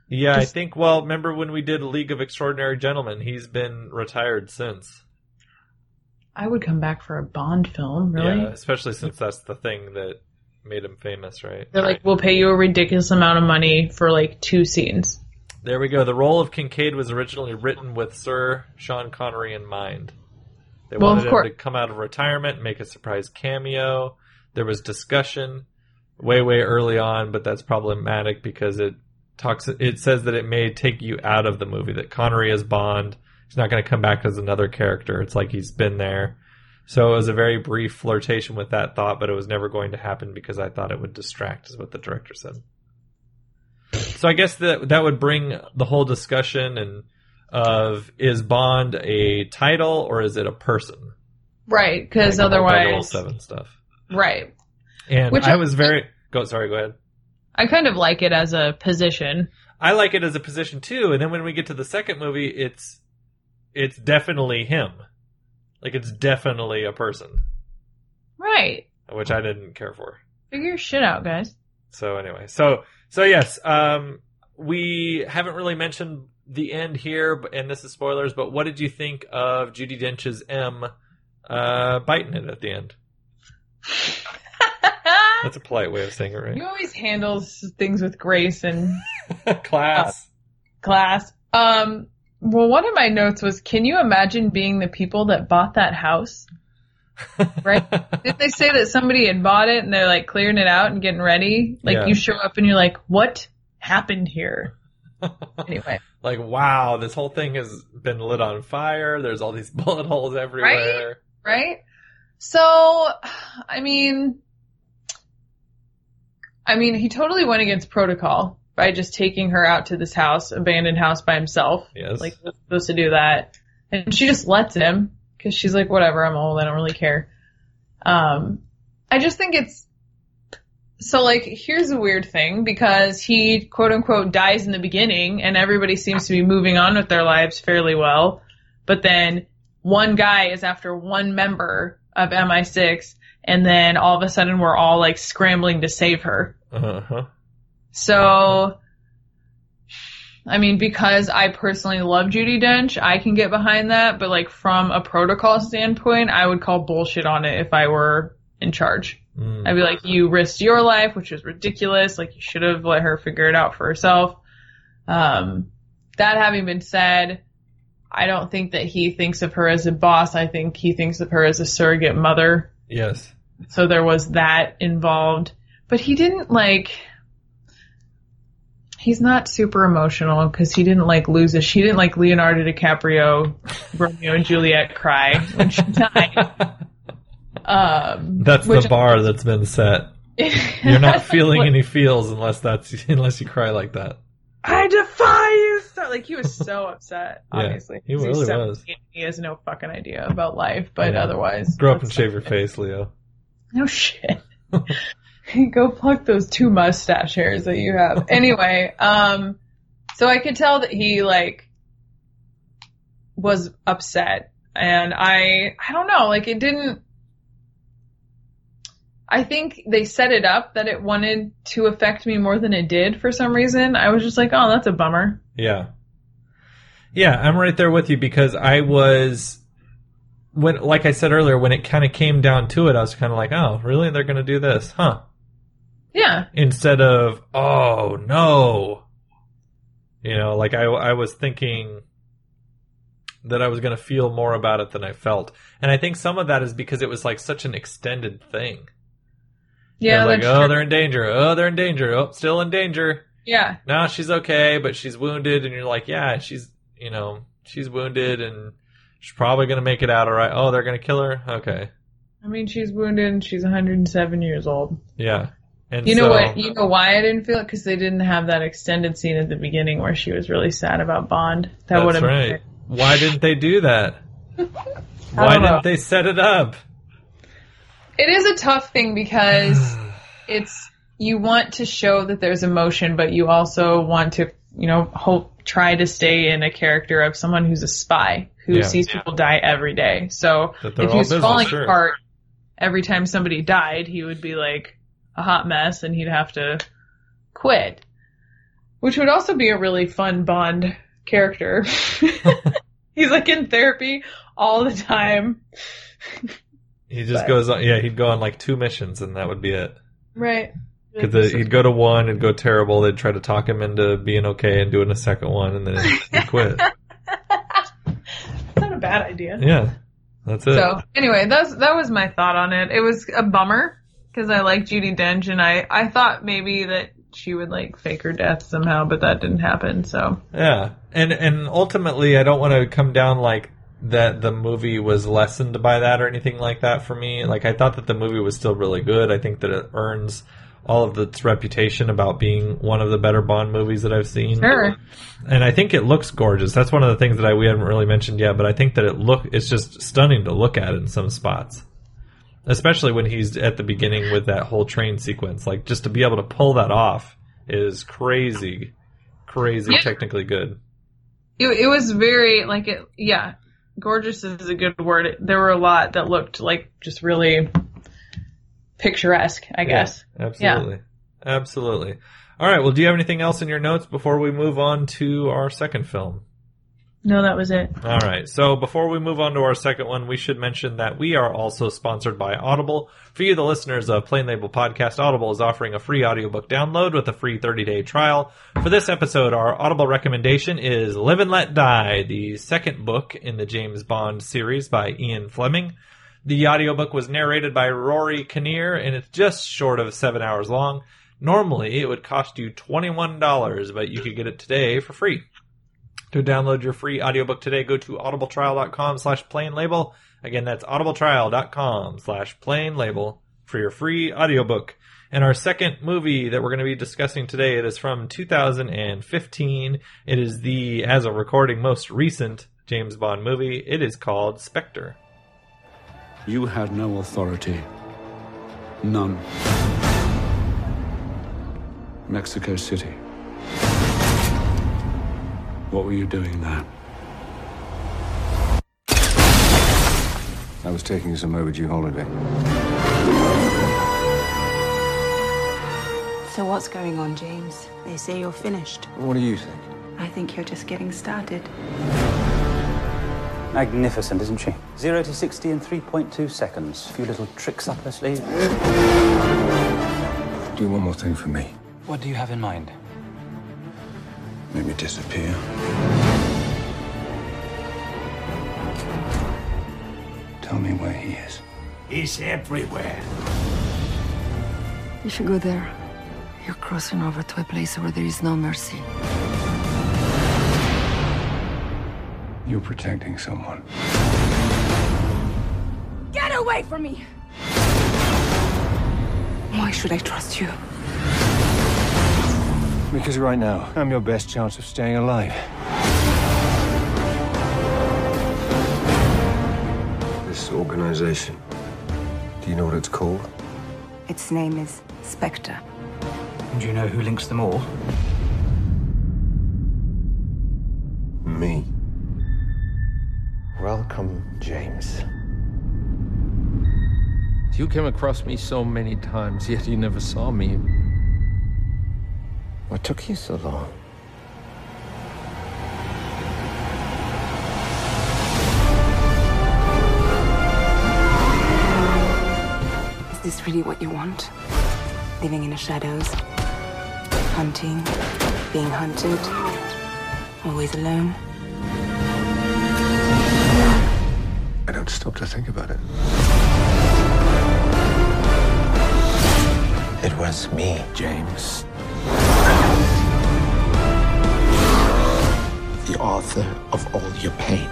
Yeah, Just- I think. Well, remember when we did League of Extraordinary Gentlemen? He's been retired since. I would come back for a Bond film. Really? Yeah, especially since that's the thing that made him famous, right? They're like, "We'll pay you a ridiculous amount of money for like two scenes." There we go. The role of Kincaid was originally written with Sir Sean Connery in mind. They Well, of wanted him to come out of retirement make a surprise cameo. There was discussion way, way early on, but that's problematic because it talks. It says that it may take you out of the movie. That Connery is Bond. He's not going to come back as another character. It's like he's been there. So it was a very brief flirtation with that thought, but it was never going to happen because I thought it would distract, is what the director said. So I guess that that would bring the whole discussion and of is Bond a title or is it a person? Right, because Like otherwise, 007 stuff. right. And Which I I- was very go. Sorry, go ahead. I kind of like it as a position. I like it as a position too. And then when we get to the second movie, it's it's definitely him. Like it's definitely a person, Right. which I didn't care for. Figure your shit out, guys. So anyway, so so yes, um, we haven't really mentioned the end here, but, and this is spoilers. But what did you think of Judi Dench's M uh, biting it at the end? That's a polite way of saying it, right? You always handle s- things with grace and Class. class. Um, well, one of my notes was, can you imagine being the people that bought that house? Right? Did they say that somebody had bought it and they're like clearing it out and getting ready? Like Yeah. you show up and you're like, what happened here? Anyway, like wow, this whole thing has been lit on fire. There's all these bullet holes everywhere. right? So, I mean, I mean, he totally went against protocol by just taking her out to this house, abandoned house by himself. Yes. Like, he was supposed to do that. And she just lets him because she's like, whatever, I'm old, I don't really care. Um, I just think it's, so like, here's a weird thing because he quote unquote dies in the beginning and everybody seems to be moving on with their lives fairly well. But then one guy is after one member of MI6 and then all of a sudden we're all like scrambling to save her. Uh huh. So, I mean, because I personally love Judi Dench, I can get behind that. But like from a protocol standpoint, I would call bullshit on it if I were in charge. Mm. I'd be like, you risked your life, which was ridiculous. Like you should have let her figure it out for herself. Um, that having been said, I don't think that he thinks of her as a boss. I think he thinks of her as a surrogate mother. Yes. So there was that involved. But he didn't like. He's not super emotional because he didn't like lose it. She didn't like Leonardo DiCaprio, Romeo and Juliet cry when she died. Um, That's the bar that's been set. You're not feeling any feels unless that's unless you cry like that. I defy you. So, like he was so upset. Obviously, he 'cause he's really was. and He has no fucking idea about life, but Yeah. otherwise, Grow up and shave your face, Leo. No shit. Go pluck those two mustache hairs that you have. Anyway, um, so I could tell that he like was upset, and I I don't know, like it didn't. I think they set it up that it wanted to affect me more than it did for some reason. I was just like, oh, that's a bummer. Yeah. Yeah, I'm right there with you because I was when like I said earlier, when it kind of came down to it, I was kind of like, "Oh, really? They're going to do this, huh?" Yeah, Instead of, "Oh, no." You know, like I I was thinking that I was going to feel more about it than I felt. And I think some of that is because it was like such an extended thing. yeah, like, "Oh, true. they're in danger. Oh, they're in danger. Oh, still in danger." yeah, no, she's okay, but she's wounded, and you're like, yeah, she's, you know, she's wounded, and she's probably gonna make it out all right. Oh, they're gonna kill her. Okay, I mean, she's wounded and she's 107 years old. yeah. And You know so, what? You know why I didn't feel it? Because they didn't have that extended scene at the beginning where she was really sad about Bond. That would have right. Why didn't they do that? Why don't know. didn't they set it up? It is a tough thing because it's you want to show that there's emotion, but you also want to, you know, hope try to stay in a character of someone who's a spy who Yeah. sees people die every day. So if all he was business, falling sure. apart every time somebody died, he would be like a hot mess and he'd have to quit. Which would also be a really fun Bond character. He's like in therapy all the time. He just But- goes on. Yeah, he'd go on like two missions, and that would be it. Right. Because he'd go to one and go terrible. They'd try to talk him into being okay and doing a second one, and then he'd quit. Not a bad idea. Yeah, that's it. So anyway, that's that was my thought on it. It was a bummer because I like Judi Dench and I I thought maybe that she would like fake her death somehow, but that didn't happen. So Yeah, and and ultimately, I don't want to come down like that the movie was lessened by that or anything like that for me. Like I thought that the movie was still really good. I think that it earns all of its reputation about being one of the better Bond movies that I've seen. Sure. And I think it looks gorgeous. That's one of the things that I we haven't really mentioned yet, but I think that it look it's just stunning to look at in some spots. Especially when he's at the beginning with that whole train sequence. Like just to be able to pull that off is crazy crazy Yeah. technically good. It, it was very like it. Yeah, gorgeous is a good word. There were a lot that looked like just really picturesque. I guess. Yeah, absolutely. Absolutely. All right. Well, do you have anything else in your notes before we move on to our second film? No, that was it. All right. So before we move on to our second one, we should mention that we are also sponsored by Audible. For you, the listeners of Plain Label Podcast, Audible is offering a free audiobook download with a free 30-day trial. For this episode, our Audible recommendation is Live and Let Die, the second book in the James Bond series by Ian Fleming. The audiobook was narrated by Rory Kinnear, and it's just short of seven hours long. Normally, it would cost you $21, but you could get it today for free. To download your free audiobook today, go to audibletrial.com slash plain label. Again, that's audibletrial.com slash plain label for your free audiobook. And our second movie that we're going to be discussing today, it is from 2015. It is the, as a recording, most recent James Bond movie. It is called Spectre. You had no authority. None. Mexico City. What were you doing there? I was taking some overdue holiday. So what's going on, James? They say you're finished. What do you think? I think you're just getting started. Magnificent, isn't she? Zero to 60 in 3.2 seconds. A few little tricks up her sleeve. Do one more thing for me. What do you have in mind? Make me disappear. Tell me where he is. He's everywhere. If you go there, you're crossing over to a place where there is no mercy. You're protecting someone. Get away from me! Why should I trust you? Because right now, I'm your best chance of staying alive. This organization, do you know what it's called? Its name is Spectre. Do you know who links them all? Me. Welcome, James. You came across me so many times, yet you never saw me. What took you so long? Is this really what you want? Living in the shadows? Hunting? Being hunted? Always alone? I don't stop to think about it. It was me, James. Author of all your pain.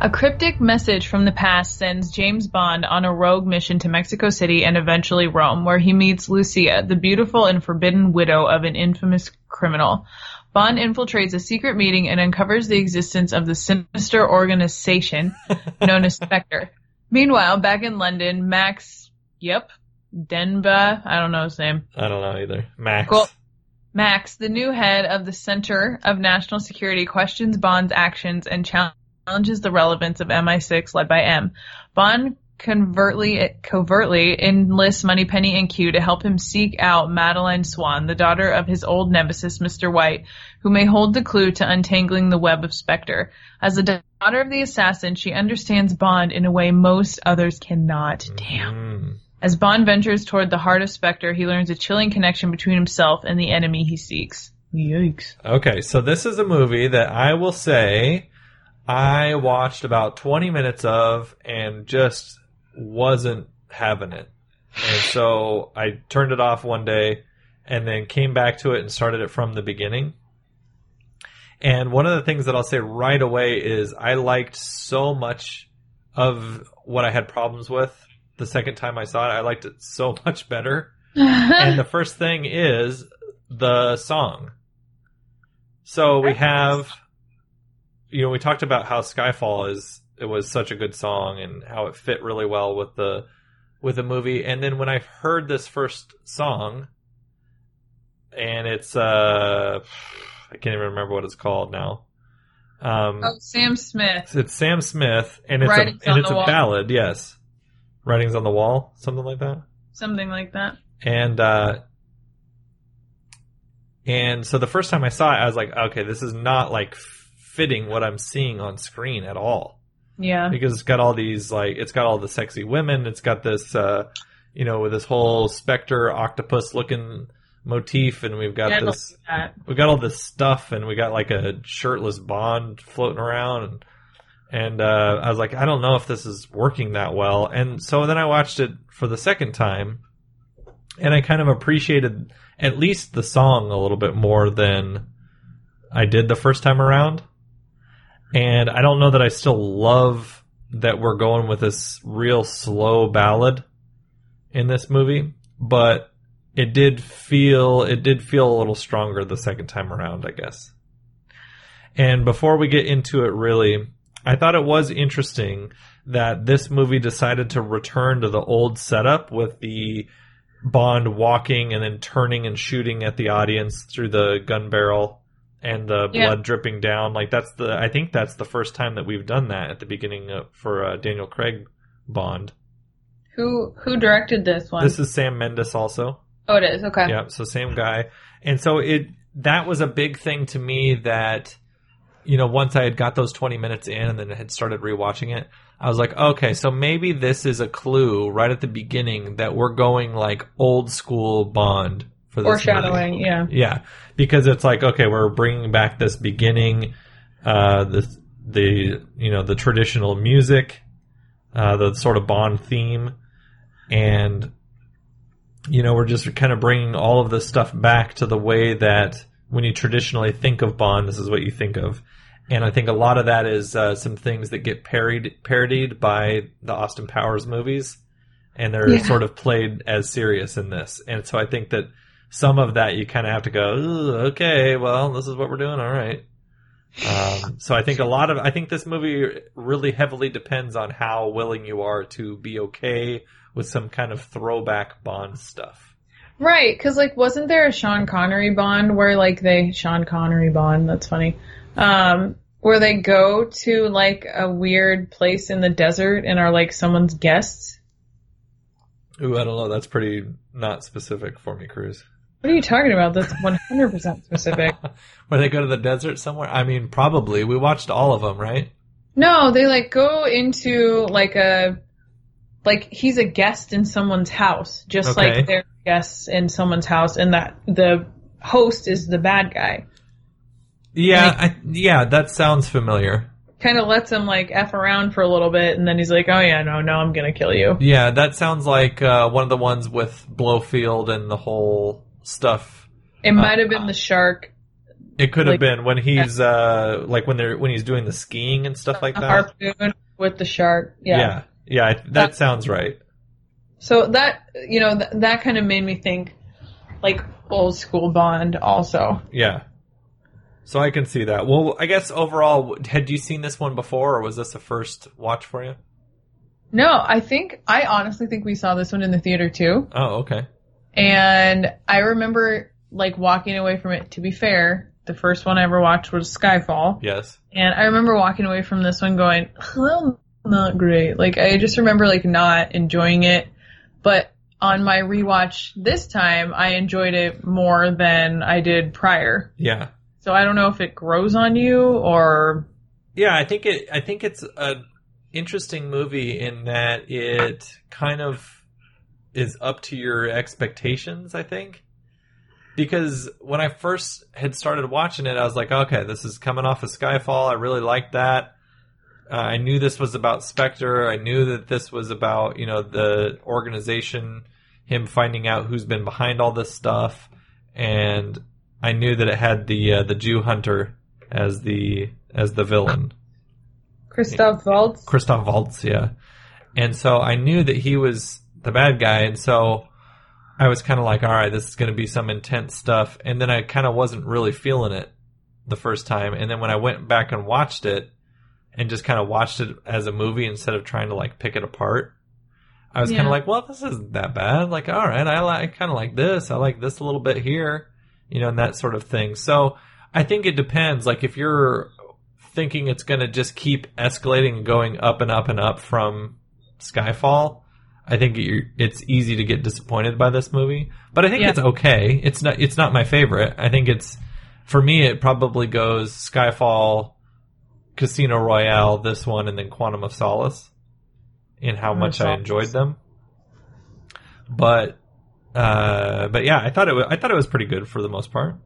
A cryptic message from the past sends James Bond on a rogue mission to Mexico City and eventually Rome, where he meets Lucia, the beautiful and forbidden widow of an infamous criminal. Bond infiltrates a secret meeting and uncovers the existence of the sinister organization known as Spectre. Meanwhile, back in London, Max, yep, Denba, I don't know his name, I don't know either. Max. Cool. Max, the new head of the Center of National Security, questions Bond's actions and challenges the relevance of MI6 led by M. Bond covertly, covertly enlists Moneypenny and Q to help him seek out Madeleine Swann, the daughter of his old nemesis, Mr. White, who may hold the clue to untangling the web of Spectre. As the daughter of the assassin, she understands Bond in a way most others cannot. Damn. Mm. As Bond ventures toward the heart of Spectre, he learns a chilling connection between himself and the enemy he seeks. Yikes. Okay, so this is a movie that I will say I watched about 20 minutes of and just wasn't having it. And so I turned it off one day and then came back to it and started it from the beginning. And one of the things that I'll say right away is I liked so much of what I had problems with the second time I saw it. I liked it so much better. and the first thing is the song. So we have, you know, we talked about how Skyfall is, it was such a good song and how it fit really well with the, with the movie. And then when I heard this first song, and it's, uh, I can't even remember what it's called now. Um, oh, Sam Smith. It's Sam Smith, and it's Writings a and it's a Wall. ballad. Yes, writings on the wall, something like that. Something like that. And uh, and so the first time I saw it, I was like, okay, this is not like fitting what I'm seeing on screen at all Yeah. because it's got all these like it's got all the sexy women. It's got this uh, you know with this whole Spectre octopus looking motif, and we've got Yeah, this we got all this stuff and we got like a shirtless Bond floating around and and uh, I was like, I don't know if this is working that well. And so then I watched it for the second time, and I kind of appreciated at least the song a little bit more than I did the first time around. And I don't know that I still love that we're going with this real slow ballad in this movie, but it did feel it did feel a little stronger the second time around, I guess. And before we get into it really, I thought it was interesting that this movie decided to return to the old setup with the Bond walking and then turning and shooting at the audience through the gun barrel and the Yeah. blood dripping down. Like that's the I think that's the first time that we've done that at the beginning of, for uh, Daniel Craig Bond. Who who directed this one? This is Sam Mendes also. oh, it is. Okay. Yeah, so same guy. And so it that was a big thing to me that you know, once I had got those 20 minutes in and then had started rewatching it, I was like, okay, so maybe this is a clue right at the beginning that we're going like old school Bond for this Foreshadowing. movie. Yeah. Yeah, because it's like okay, we're bringing back this beginning, uh, the the you know the traditional music, uh, the sort of Bond theme, and you know we're just kind of bringing all of this stuff back to the way that when you traditionally think of Bond, this is what you think of. And I think a lot of that is uh, some things that get parodied, parodied by the Austin Powers movies, and they're Yeah. sort of played as serious in this. And so I think that some of that you kind of have to go, okay, well, this is what we're doing, all right. Um, so I think a lot of I think this movie really heavily depends on how willing you are to be okay with some kind of throwback Bond stuff. Right, because like, wasn't there a Sean Connery Bond where like they Sean Connery Bond? That's funny. Um, where they go to like a weird place in the desert and are like someone's guests. Ooh, I don't know. That's pretty not specific for me, Cruz. What are you talking about? That's one hundred percent specific. Where they go to the desert somewhere? I mean, probably. We watched all of them, right? No, they like go into like a like he's a guest in someone's house, just Okay. like they're guests in someone's house, and that the host is the bad guy. Yeah, I, yeah, that sounds familiar. Kind of lets him like f around for a little bit, and then he's like, "Oh yeah, no, no, I'm gonna kill you." Yeah, that sounds like uh, one of the ones with Blofeld and the whole stuff. It might have been the shark It could have Like- been when he's uh, like when they're when he's doing the skiing and stuff like that. harpoon with the shark. Yeah. yeah, yeah, I- that sounds right. So that you know th- that kind of made me think like old school Bond also. Yeah. So I can see that. Well, I guess overall, had you seen this one before, or was this a first watch for you? No, I think I honestly think we saw this one in the theater too. Oh, okay. And I remember like walking away from it. To be fair, the first one I ever watched was Skyfall. Yes. And I remember walking away from this one going, well, not great. Like I just remember like not enjoying it. But on my rewatch this time, I enjoyed it more than I did prior. Yeah. So I don't know if it grows on you or Yeah, I think it. I think it's an interesting movie in that it kind of is up to your expectations. I think because when I first had started watching it, I was like, okay, this is coming off of Skyfall. I really liked that. Uh, I knew this was about Spectre. I knew that this was about you know the organization him finding out who's been behind all this stuff, and I knew that it had the uh, the Jew hunter as the as the villain. Christoph Waltz. Christoph Waltz, yeah. And so I knew that he was the bad guy, and so I was kind of like, all right, this is going to be some intense stuff. And then I kind of wasn't really feeling it the first time. And then when I went back and watched it and just kind of watched it as a movie instead of trying to like pick it apart, I was kind of like, well, this isn't that bad. Like, all right, I like kind of like this. I like this a little bit here, you know, and that sort of thing. So I think it depends. Like, if you're thinking it's going to just keep escalating and going up and up and up from Skyfall, I think you're, it's easy to get disappointed by this movie. But I think Yeah. it's okay. It's not. It's not my favorite. I think it's for me. It probably goes Skyfall, Casino Royale, this one, and then Quantum of Solace. In how Quantum much I enjoyed them, but uh, but yeah, I thought it. Was, I thought it was pretty good for the most part.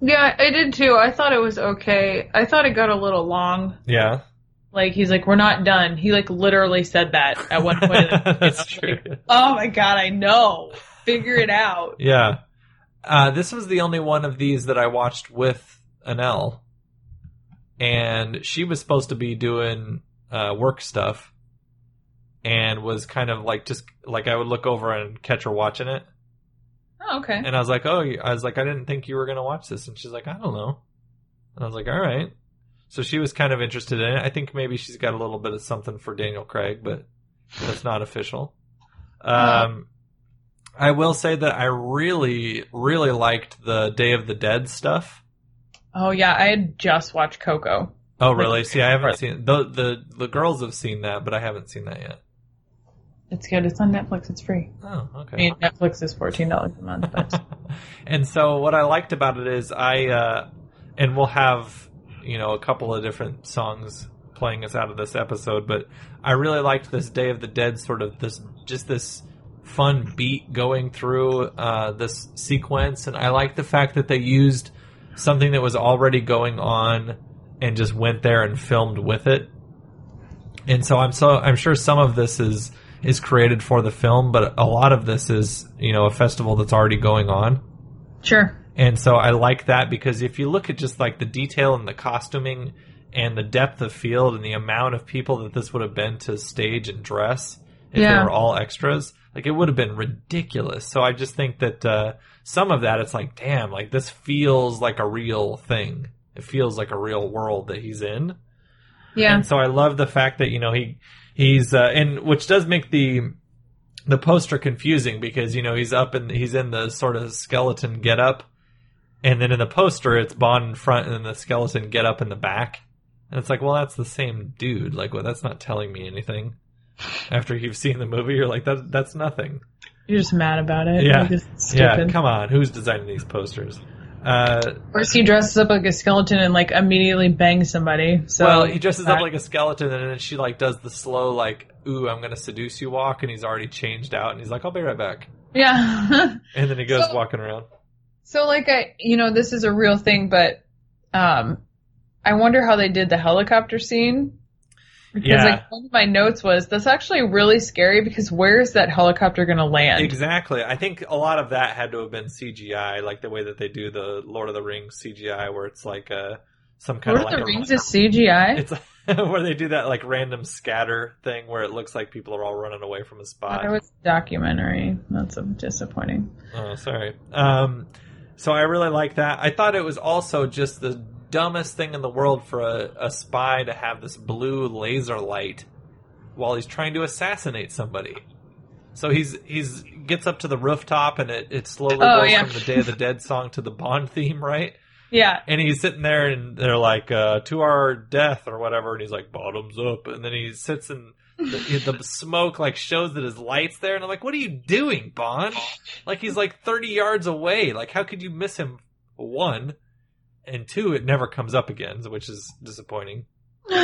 Yeah, I did too. I thought it was okay. I thought it got a little long. Yeah, Like he's like, "We're not done." He like literally said that at one point. in the- that's true. oh my god, I know. Figure it out. Yeah. Uh, this was the only one of these that I watched with Anel. And she was supposed to be doing uh, work stuff and was kind of like just like I would look over and catch her watching it. Oh, okay. And I was like, oh, I was like, I didn't think you were going to watch this. And she's like, I don't know. And I was like, all right. So she was kind of interested in it. I think maybe she's got a little bit of something for Daniel Craig, but that's not official. Um, I will say that I really, really liked the Day of the Dead stuff. Oh yeah, I had just watched Coco. Oh, really? See, I haven't seen the the the girls have seen that, but I haven't seen that yet. It's good. It's on Netflix. It's free. Oh, I okay. mean, Netflix is fourteen dollars a month, but and so what I liked about it is I uh and we'll have you know a couple of different songs playing us out of this episode, but I really liked this Day of the Dead sort of this just this fun beat going through uh this sequence and I like the fact that they used something that was already going on and just went there and filmed with it. And so I'm so I'm sure some of this is is created for the film, but a lot of this is, you know, a festival that's already going on. sure. And so I like that because if you look at just like the detail and the costuming and the depth of field and the amount of people that this would have been to stage and dress if Yeah. they were all extras, like it would have been ridiculous. So I just think that uh, some of that it's like, damn, like this feels like a real thing. It feels like a real world that he's in. Yeah. And so I love the fact that you know he he's uh, and which does make the the poster confusing because you know he's up and he's in the sort of skeleton get up, and then in the poster it's Bond in front and then the skeleton get up in the back, and it's like, well, that's the same dude. Like, well, that's not telling me anything. After you've seen the movie, you're like, that that's nothing. You're just mad about it. Yeah, Like, yeah. Come on, who's designing these posters? Uh, First, he dresses up like a skeleton and like immediately bangs somebody. So well, he dresses up like a skeleton, and then she like does the slow like, "Ooh, I'm gonna seduce you" walk, and he's already changed out, and he's like, "I'll be right back," yeah. and then he goes So- walking around. So like I, you know, this is a real thing, but um, I wonder how they did the helicopter scene. Because Yeah. like one of my notes was that's actually really scary because where is that helicopter going to land? Exactly. I think a lot of that had to have been CGI, like the way that they do the Lord of the Rings CGI, where it's like a some kind Lord of like Lord of the a, Rings is CGI. It's where they do that like random scatter thing where it looks like people are all running away from a spot. That was a documentary. That's a disappointing. Oh, sorry. Um, so I really like that. I thought it was also just the dumbest thing in the world for a, a spy to have this blue laser light while he's trying to assassinate somebody. So he's he's gets up to the rooftop and it, it slowly Oh, goes yeah. from the Day of the Dead song to the Bond theme, right? Yeah. And he's sitting there and they're like, uh, to our death or whatever, and he's like, bottoms up. And then he sits and the, the smoke like shows that his light's there. And I'm like, what are you doing, Bond? Like he's like 30 yards away. Like how could you miss him? One. And two, it never comes up again, which is disappointing.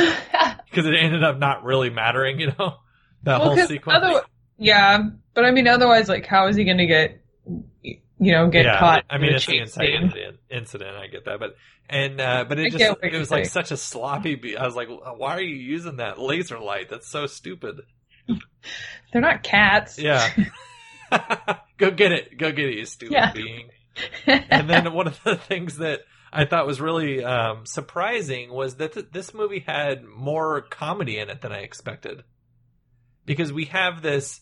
Because it ended up not really mattering, you know? That Well, whole sequence. other- yeah, but I mean, otherwise, like, how is he going to get, you know, get yeah, caught? I mean, it's the inside incident, incident. I get that, but and uh, but it get just it was like saying. such a sloppy. Be- I was like, why are you using that laser light? That's so stupid. They're not cats. Yeah. Go get it. Go get it, you stupid Yeah. being. and then one of the things that I thought was really um, surprising was that th- this movie had more comedy in it than I expected. Because we have this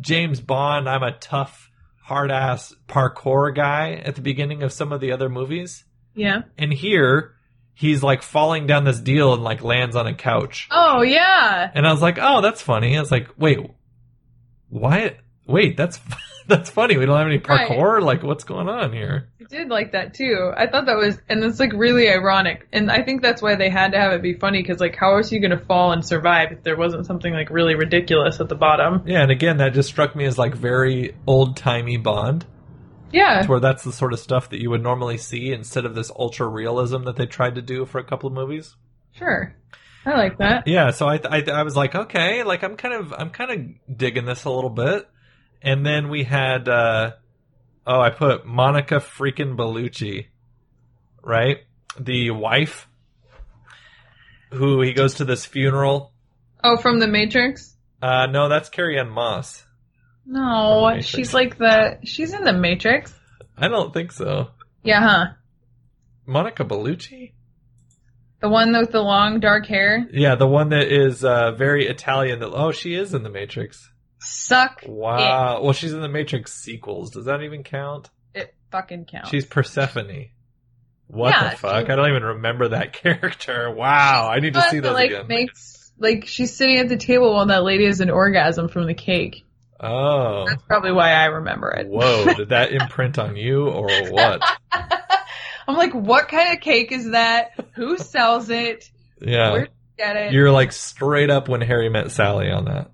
James Bond, I'm a tough, hard ass parkour guy at the beginning of some of the other movies. Yeah. And here, he's like falling down this deal and like lands on a couch. Oh yeah. And I was like, oh, that's funny. I was like, wait, why? Wait, that's that's funny. We don't have any Right. parkour. Like, what's going on here? I did like that too. I thought that was, and it's like really ironic. And I think that's why they had to have it be funny because like, how is he going to fall and survive if there wasn't something like really ridiculous at the bottom? Yeah, and again, that just struck me as like very old timey Bond, Yeah. to where that's the sort of stuff that you would normally see instead of this ultra realism that they tried to do for a couple of movies. Sure. I like that. Yeah, so I, I I was like, okay, like I'm kind of I'm kind of digging this a little bit. And then we had uh oh, I put Monica freaking Bellucci, right? The wife who he goes to this funeral. Oh, from the Matrix? Uh no, that's Carrie Ann Moss. No, she's like the, she's in the Matrix. I don't think so. Yeah, huh? Monica Bellucci? The one with the long dark hair? Yeah, the one that is uh very Italian that oh, she is in the Matrix. Suck. Wow. Well, she's in the Matrix sequels. Does that even count? It, it fucking counts. She's Persephone. What Yeah, the fuck? she- I don't even remember that character. Wow, I need to see it, those like, again. Makes, like, she's sitting at the table while that lady has an orgasm from the cake. Oh, That's probably why I remember it. whoa! Did that imprint on you or what? I'm like, what kind of cake is that? Who sells it? Yeah, Where'd you get it? you're like straight up when Harry met Sally on that.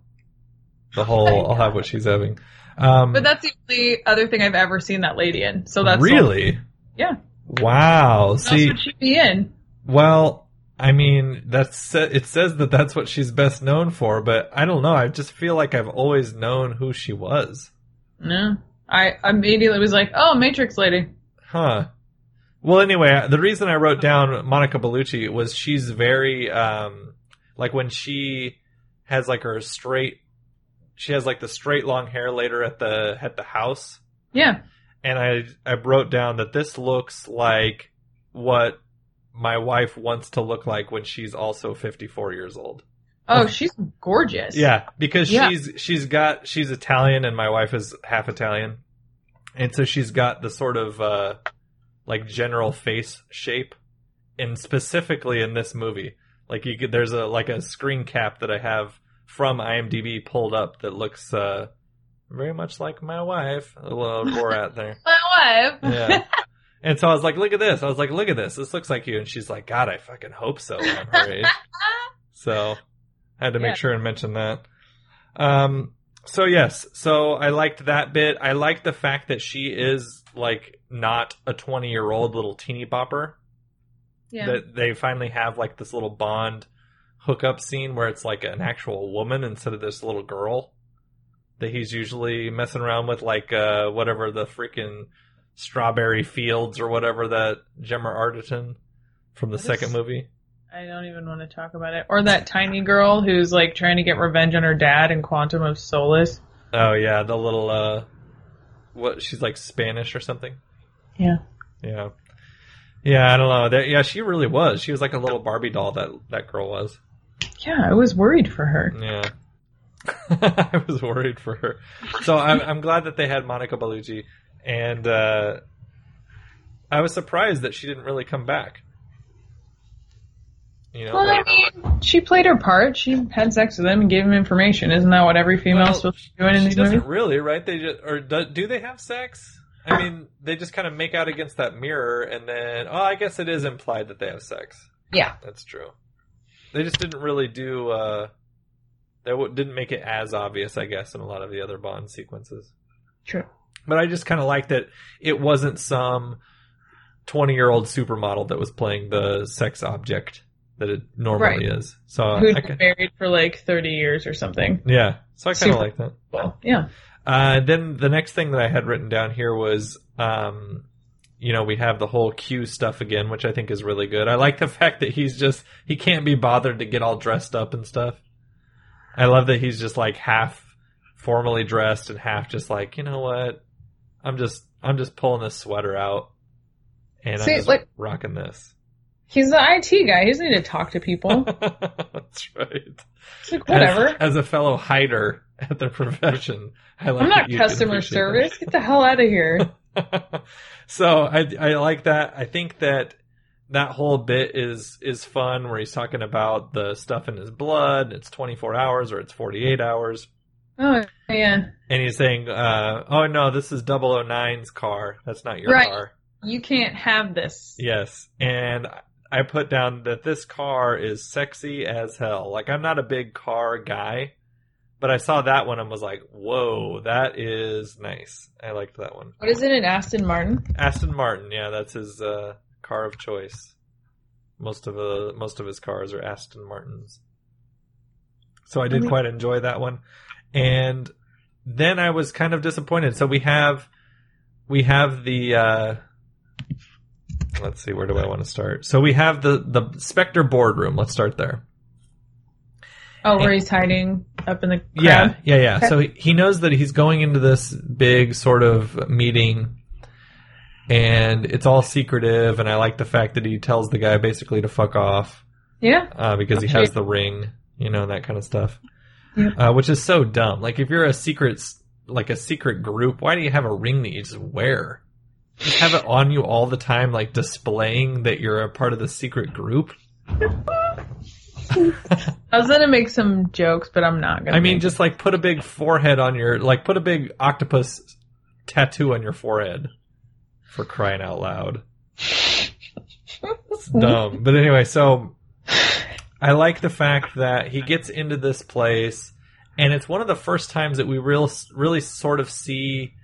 The whole I'll have what she's having. Um, but that's the only other thing I've ever seen that lady in. So that's really yeah. wow. What else See, would she be in? Well, I mean, that's it says that that's what she's best known for, but I don't know. I just feel like I've always known who she was. No, I immediately was like, oh, Matrix lady. Huh. Well, anyway, the reason I wrote down Monica Bellucci was she's very um like when she has like her straight she has like the straight long hair later at the at the house Yeah. and I I wrote down that this looks like what my wife wants to look like when she's also 54 years old. Oh, she's gorgeous. Yeah, because Yeah. she's she's got she's Italian and my wife is half Italian, and so she's got the sort of uh, like general face shape, and specifically in this movie, like you could there's a like a screen cap that I have from IMDb pulled up that looks uh, very much like my wife. A little Borat there. My wife. Yeah. And so I was like, look at this. I was like, look at this. This looks like you. And she's like, God, I fucking hope so I'm her age. So I had to make Yeah. sure and mention that. Um, so yes, so I liked that bit. I liked the fact that she is like not a 20 year old little teeny bopper. yeah. That they finally have like this little Bond hookup scene where it's like an actual woman instead of this little girl that he's usually messing around with, like uh, whatever the freaking strawberry fields or whatever that Gemma Arterton from the What second is- movie. I don't even want to talk about it. Or that tiny girl who's like trying to get revenge on her dad in Quantum of Solace. Oh yeah, the little uh, what she's like Spanish or something. Yeah. Yeah, yeah. I don't know. That, yeah, she really was. She was like a little Barbie doll. That that girl was. Yeah, I was worried for her. Yeah. I was worried for her. So I'm, I'm glad that they had Monica Bellucci, and uh, I was surprised that she didn't really come back. You know, Well, I mean, she played her part. She had sex with him and gave him information. Isn't that what every female Well, supposed to be doing in these doesn't movies? really, right? They just or do, do they have sex? I mean, they just kind of make out against that mirror, and then oh, I guess it is implied that they have sex. Yeah. That's true. They just didn't really do. uh w- didn't make it as obvious, I guess, in a lot of the other Bond sequences. True. But I just kind of like that it wasn't some twenty-year-old supermodel that was playing the sex object that it normally Right. is. So Who's I been married for like 30 years or something. yeah, so I kind of like that. Well, yeah. Uh, then the next thing that I had written down here was, um, you know, we have the whole Q stuff again, which I think is really good. I like the fact that he's just he can't be bothered to get all dressed up and stuff. I love that he's just like half formally dressed and half just like, you know what? I'm just I'm just pulling this sweater out and See, I'm just like- rocking this. He's the IT guy. He doesn't need to talk to people. That's right. It's like, whatever. As, as a fellow hider at the profession, I like I'm not customer service. Get the hell out of here. so I I like that. I think that that whole bit is is fun where he's talking about the stuff in his blood. It's 24 hours or it's 48 hours. Oh yeah. And he's saying, uh, "Oh no, this is 009's car. That's not your Right. car." You can't have this. Yes, and I put down that this car is sexy as hell. Like I'm not a big car guy, but I saw that one and was like, "Whoa, that is nice." I liked that one. What is it? An Aston Martin? Aston Martin, yeah, that's his uh, car of choice. Most of uh, most of his cars are Aston Martins. So I did mean- quite enjoy that one. And then I was kind of disappointed. So we have we have the uh let's see where do I want to start? So we have the the Spectre boardroom. Let's start there. Oh, where he's hiding up in the Yeah, crowd. yeah, yeah. Okay. So he, he knows that he's going into this big sort of meeting, and it's all secretive. And I like the fact that he tells the guy basically to fuck off Yeah. uh, because he has the ring, you know, and that kind of stuff. Yeah. Uh, which is so dumb. Like if you're a secret, like a secret group, why do you have a ring that you just wear? Just have it on you all the time, like displaying that you're a part of the secret group. I was gonna make some jokes, but I'm not gonna. I mean, just like put a big forehead on your, like put a big octopus tattoo on your forehead. For crying out loud. It's dumb. But anyway, so I like the fact that he gets into this place, and it's one of the first times that we real, really sort of see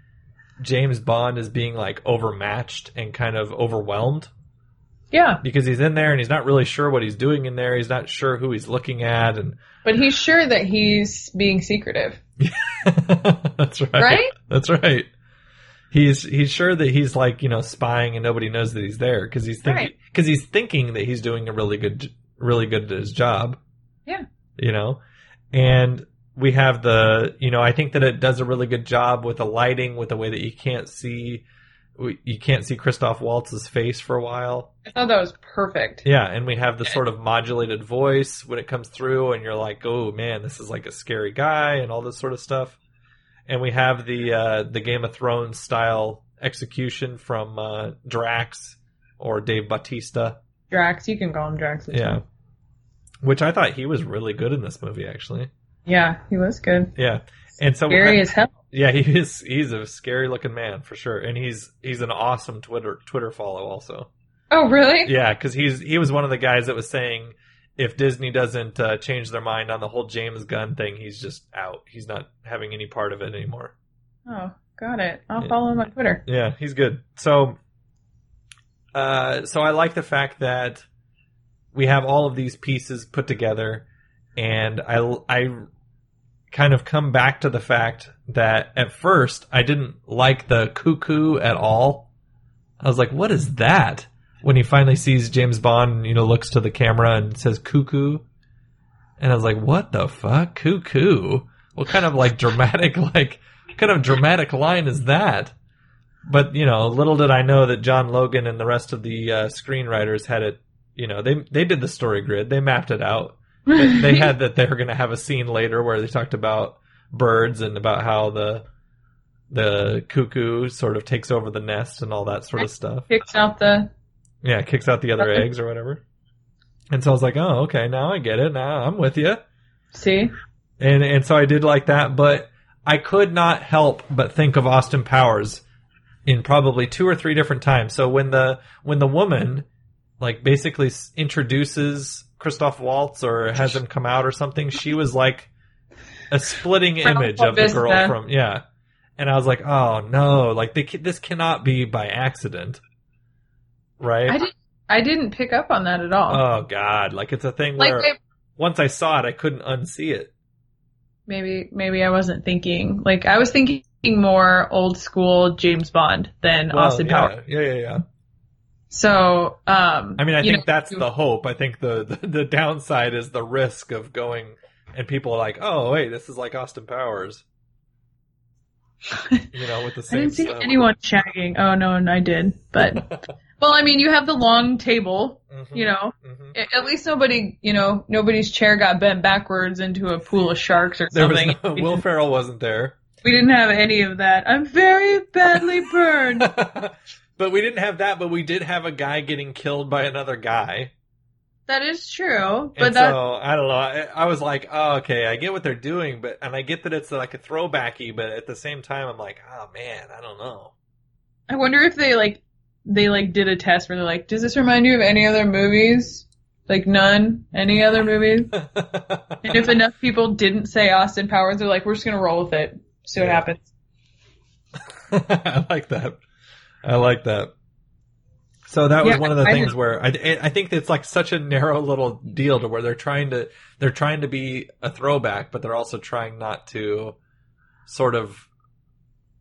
James Bond as being like overmatched and kind of overwhelmed Yeah, because he's in there and he's not really sure what he's doing in there. He's not sure who he's looking at, and but he's sure that he's being secretive. That's right. Right? That's right. He's he's sure that he's like you know spying and nobody knows that he's there because he's thinking Right. because he's thinking that he's doing a really good really good at his job. Yeah. You know, and we have the you know I think that it does a really good job with the lighting with the way that you can't see you can't see Christoph Waltz's face for a while. I thought that was perfect. Yeah, and we have the sort of modulated voice when it comes through, and you're like, "Oh man, this is like a scary guy," and all this sort of stuff. And we have the uh, the Game of Thrones style execution from uh, Drax or Dave Bautista. Drax, you can call him Drax. Yeah, fine. which I thought he was really good in this movie, actually. yeah, he was good. Yeah, and so Scary as hell. Yeah, he is. He's a scary looking man for sure, and he's he's an awesome Twitter Twitter follow also. Oh, really? Yeah, because he's he was one of the guys that was saying if Disney doesn't uh, change their mind on the whole James Gunn thing, he's just out. He's not having any part of it anymore. Oh, got it. I'll Yeah. follow him on Twitter. Yeah, he's good. So, uh, so I like the fact that we have all of these pieces put together, and I I kind of come back to the fact that at first I didn't like the cuckoo at all. I was like, "What is that?" When he finally sees James Bond, you know, looks to the camera and says "cuckoo," and I was like, "What the fuck, cuckoo? What kind of like dramatic like?" kind of dramatic line is that? But you know, little did I know that John Logan and the rest of the uh, screenwriters had it. You know, they they did the story grid, they mapped it out. They, they had that they were going to have a scene later where they talked about birds and about how the the cuckoo sort of takes over the nest and all that sort of stuff. Kicks out the. Yeah, kicks out the other Okay. eggs or whatever. And so I was like, oh, okay, now I get it. Now I'm with you. See? and and so I did like that, but I could not help but think of Austin Powers in probably two or three different times. So when the when the woman like basically introduces Christoph Waltz or has him come out or something, she was like a splitting From image of the girl from yeah. And I was like, oh no, like they, this cannot be by accident, right? I didn't. I didn't pick up on that at all. Oh god, like it's a thing like where I- once I saw it, I couldn't unsee it. maybe maybe I wasn't thinking. Like I was thinking more old school James Bond than Well, Austin yeah, Powers. Yeah, yeah, yeah. So, um, I mean, I think know, that's the hope. I think the, the the downside is the risk of going and people are like, "Oh, wait, this is like Austin Powers." you know, with the same I didn't see stuff. anyone shagging. Oh no, and I did. But well, I mean, you have the long table. Mhm, You know, mhm. At least nobody, you know, nobody's chair got bent backwards into a pool of sharks or There something. no, Will Ferrell wasn't there, we didn't have any of that. I'm very badly burned. but we didn't have that. But we did have a guy getting killed by another guy. that is true, but and that so I don't know. I, I was like, oh, okay, I get what they're doing, but and I get that it's like a throwbacky, but at the same time, I'm like, oh man, I don't know. I wonder if they like they like did a test where they're like, does this remind you of any other movies? Like none, any other movies? and if enough people didn't say Austin Powers, they're like, we're just gonna roll with it, see what Yeah. happens. I like that. I like that. So that was Yeah, one of the I things did- where I, I think it's like such a narrow little deal to where they're trying to they're trying to be a throwback, but they're also trying not to sort of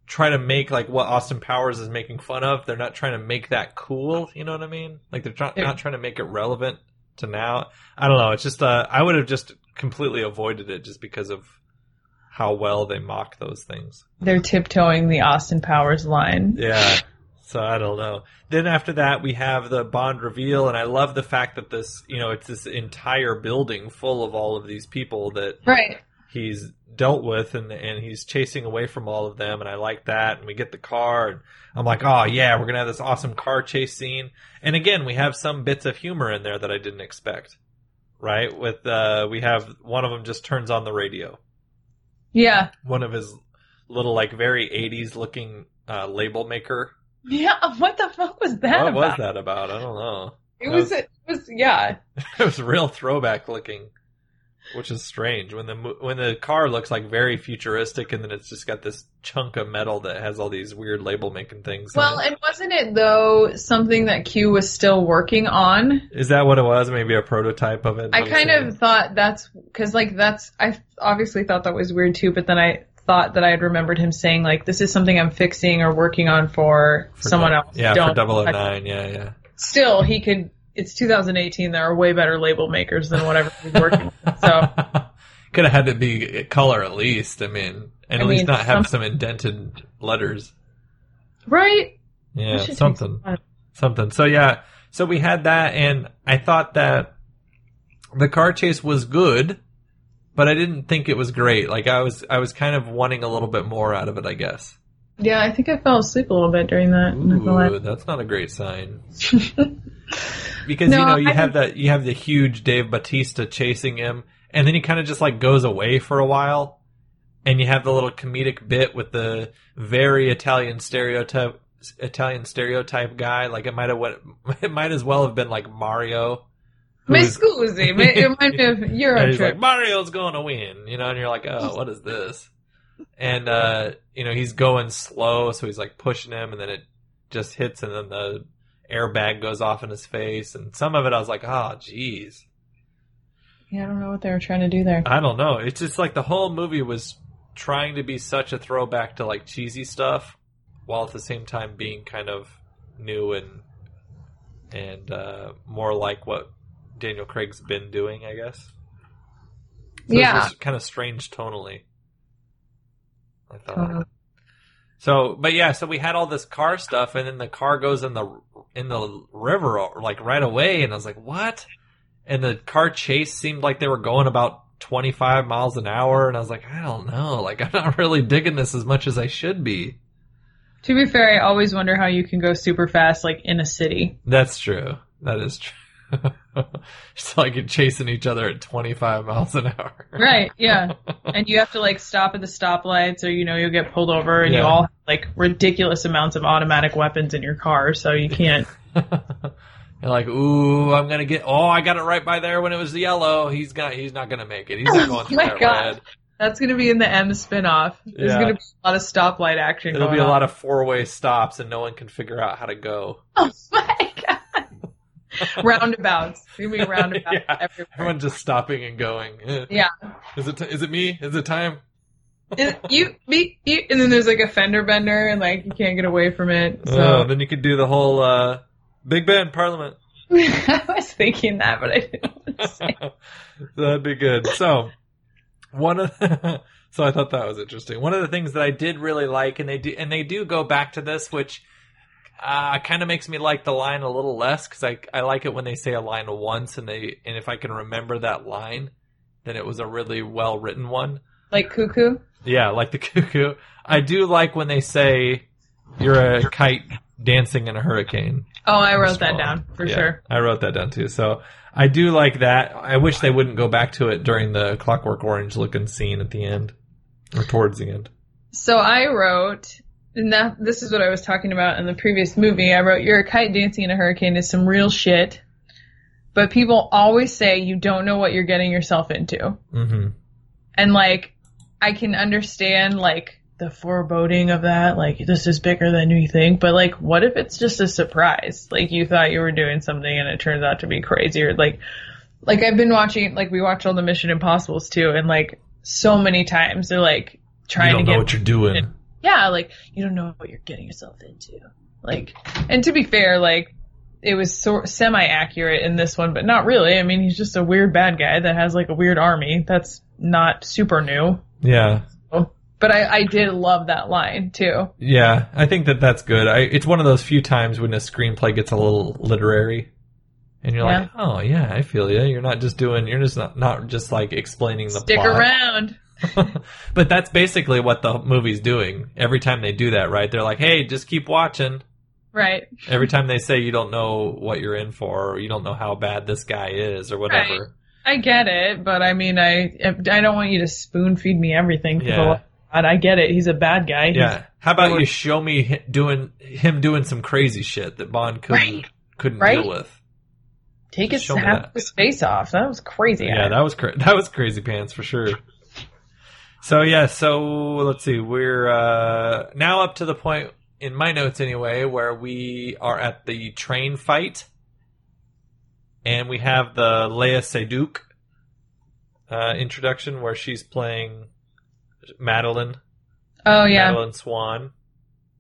try to make like what Austin Powers is making fun of. They're not trying to make that cool. You know what I mean? Like they're try- Yeah. not trying to make it relevant to now. I don't know. It's just uh, I would have just completely avoided it just because of how well they mock those things. They're tiptoeing the Austin Powers line. Yeah. So I don't know. Then after that, we have the Bond reveal, and I love the fact that this, you know, it's this entire building full of all of these people that Right. he's dealt with, and and he's chasing away from all of them, and I like that. And we get the car, and I'm like, oh yeah, we're gonna have this awesome car chase scene. And again, we have some bits of humor in there that I didn't expect. Right? With uh, we have one of them just turns on the radio Yeah. one of his little like very 80s looking uh, label maker. Yeah. What the fuck was that what about? was that about? I don't know. It That was, it was, yeah. it was real throwback looking, which is strange when the when the car looks like very futuristic and then it's just got this chunk of metal that has all these weird label making things. in Well, and wasn't it though something that Q was still working on? is that what it was? Maybe a prototype of it. I kind of thought that's because like that's I obviously thought that was weird too, but then I thought that I had remembered him saying like this is something I'm fixing or working on for, For someone else. Yeah, Don't for touch- 009. Yeah, yeah. Still, he could. It's 2018. There are way better label makers than whatever he's working. on. So Could have had to be color at least. I mean, and I at least mean, not have some- some indented letters. right. Yeah, That should take something. some something. So yeah, so we had that, and I thought that the car chase was good, but I didn't think it was great. Like I was, I was kind of wanting a little bit more out of it. I guess. Yeah, I think I fell asleep a little bit during that. I'm not gonna lie. Ooh, that's not a great sign. because No, you know you I have that you have the huge Dave Bautista chasing him, and then he kind of just like goes away for a while, and you have the little comedic bit with the very Italian stereotype Italian stereotype guy. Like it might have what it might as well have been like Mario. Is- scusi, it might be a Euro trip. like Mario's going to win, you know, and you're like, oh, what is this? And uh, you know, he's going slow, so he's like pushing him, and then it just hits, and then the airbag goes off in his face, and some of it I was like, oh, jeez, yeah, I don't know what they were trying to do there. I don't know. It's just like the whole movie was trying to be such a throwback to like cheesy stuff, while at the same time being kind of new and and uh, more like what Daniel Craig's been doing, I guess. So Yeah. kind of strange tonally. I thought. Totally. So, but yeah, so we had all this car stuff, and then the car goes in the in the river like right away, and I was like, "What?" And the car chase seemed like they were going about twenty five miles an hour, and I was like, "I don't know, like I'm not really digging this as much as I should be." To be fair, I always wonder how you can go super fast, like in a city. That's true. That is true. it's like you're chasing each other at twenty five miles an hour. Right, yeah. and you have to like stop at the stoplights or you know you'll get pulled over and you all have like ridiculous amounts of automatic weapons in your car so you can't You're like, ooh, I'm gonna get. Oh, I got it right by there when it was the yellow. He's got. He's not gonna make it. He's not oh going Oh through my that God. red. that's going to be in the M spin-off. There's Yeah. going to be a lot of stoplight action There'll going be a on. lot of four way stops, and no one can figure out how to go. Oh my god. roundabouts. Going to roundabouts Yeah. everywhere. Everyone's just stopping and going. Yeah. Is it? Is it me? Is it time? And you, me, you, and then there's like a fender bender and like you can't get away from it. Oh, So then you could do the whole uh, Big Ben Parliament. I was thinking that, but I didn't want to say. That'd be good. So, One of the, so I thought that was interesting. One of the things that I did really like, and they do, and they do go back to this, which uh, kind of makes me like the line a little less because I I like it when they say a line once, and they and if I can remember that line, then it was a really well written one. Like cuckoo. Yeah, like the cuckoo. I do like when they say you're a kite dancing in a hurricane. Oh, I wrote that down for Yeah, sure. I wrote that down too. So I do like that. I wish they wouldn't go back to it during the Clockwork Orange looking scene at the end or towards the end. So I wrote, and that this is what I was talking about in the previous movie. I wrote, "You're a kite dancing in a hurricane" is some real shit, but people always say you don't know what you're getting yourself into, hmm and like I can understand like the foreboding of that, like this is bigger than you think, but like what if it's just a surprise? Like you thought you were doing something and it turns out to be crazier. like like I've been watching, like we watch all the Mission Impossibles too, and like so many times they're like trying You don't to know get what you're doing. Yeah, like you don't know what you're getting yourself into. Like, and to be fair, like it was so semi accurate in this one, but not really. I mean, he's just a weird bad guy that has like a weird army. That's not super new. Yeah. But I, I did love that line too. Yeah, I think that that's good. I, it's one of those few times when a screenplay gets a little literary, and you're like, "Oh yeah, I feel you." You're not just doing. You're just not not just like explaining the Stick plot. around. but that's basically what the movie's doing. Every time they do that, right? They're like, "Hey, just keep watching." Right. Every time they say you don't know what you're in for, or you don't know how bad this guy is, or whatever. I get it, but I mean, I I don't want you to spoon feed me everything. Yeah. I get it. He's a bad guy. He's- Yeah. How about you show me doing him doing some crazy shit that Bond couldn't couldn't Right? deal with? Take his half his face off. That was crazy. Yeah, that was cra- that was crazy pants for sure. So yeah, so let's see. We're uh, now up to the point in my notes anyway where we are at the train fight, and we have the Léa Seydoux uh, introduction where she's playing Madeleine. Oh yeah. Madeleine Swann,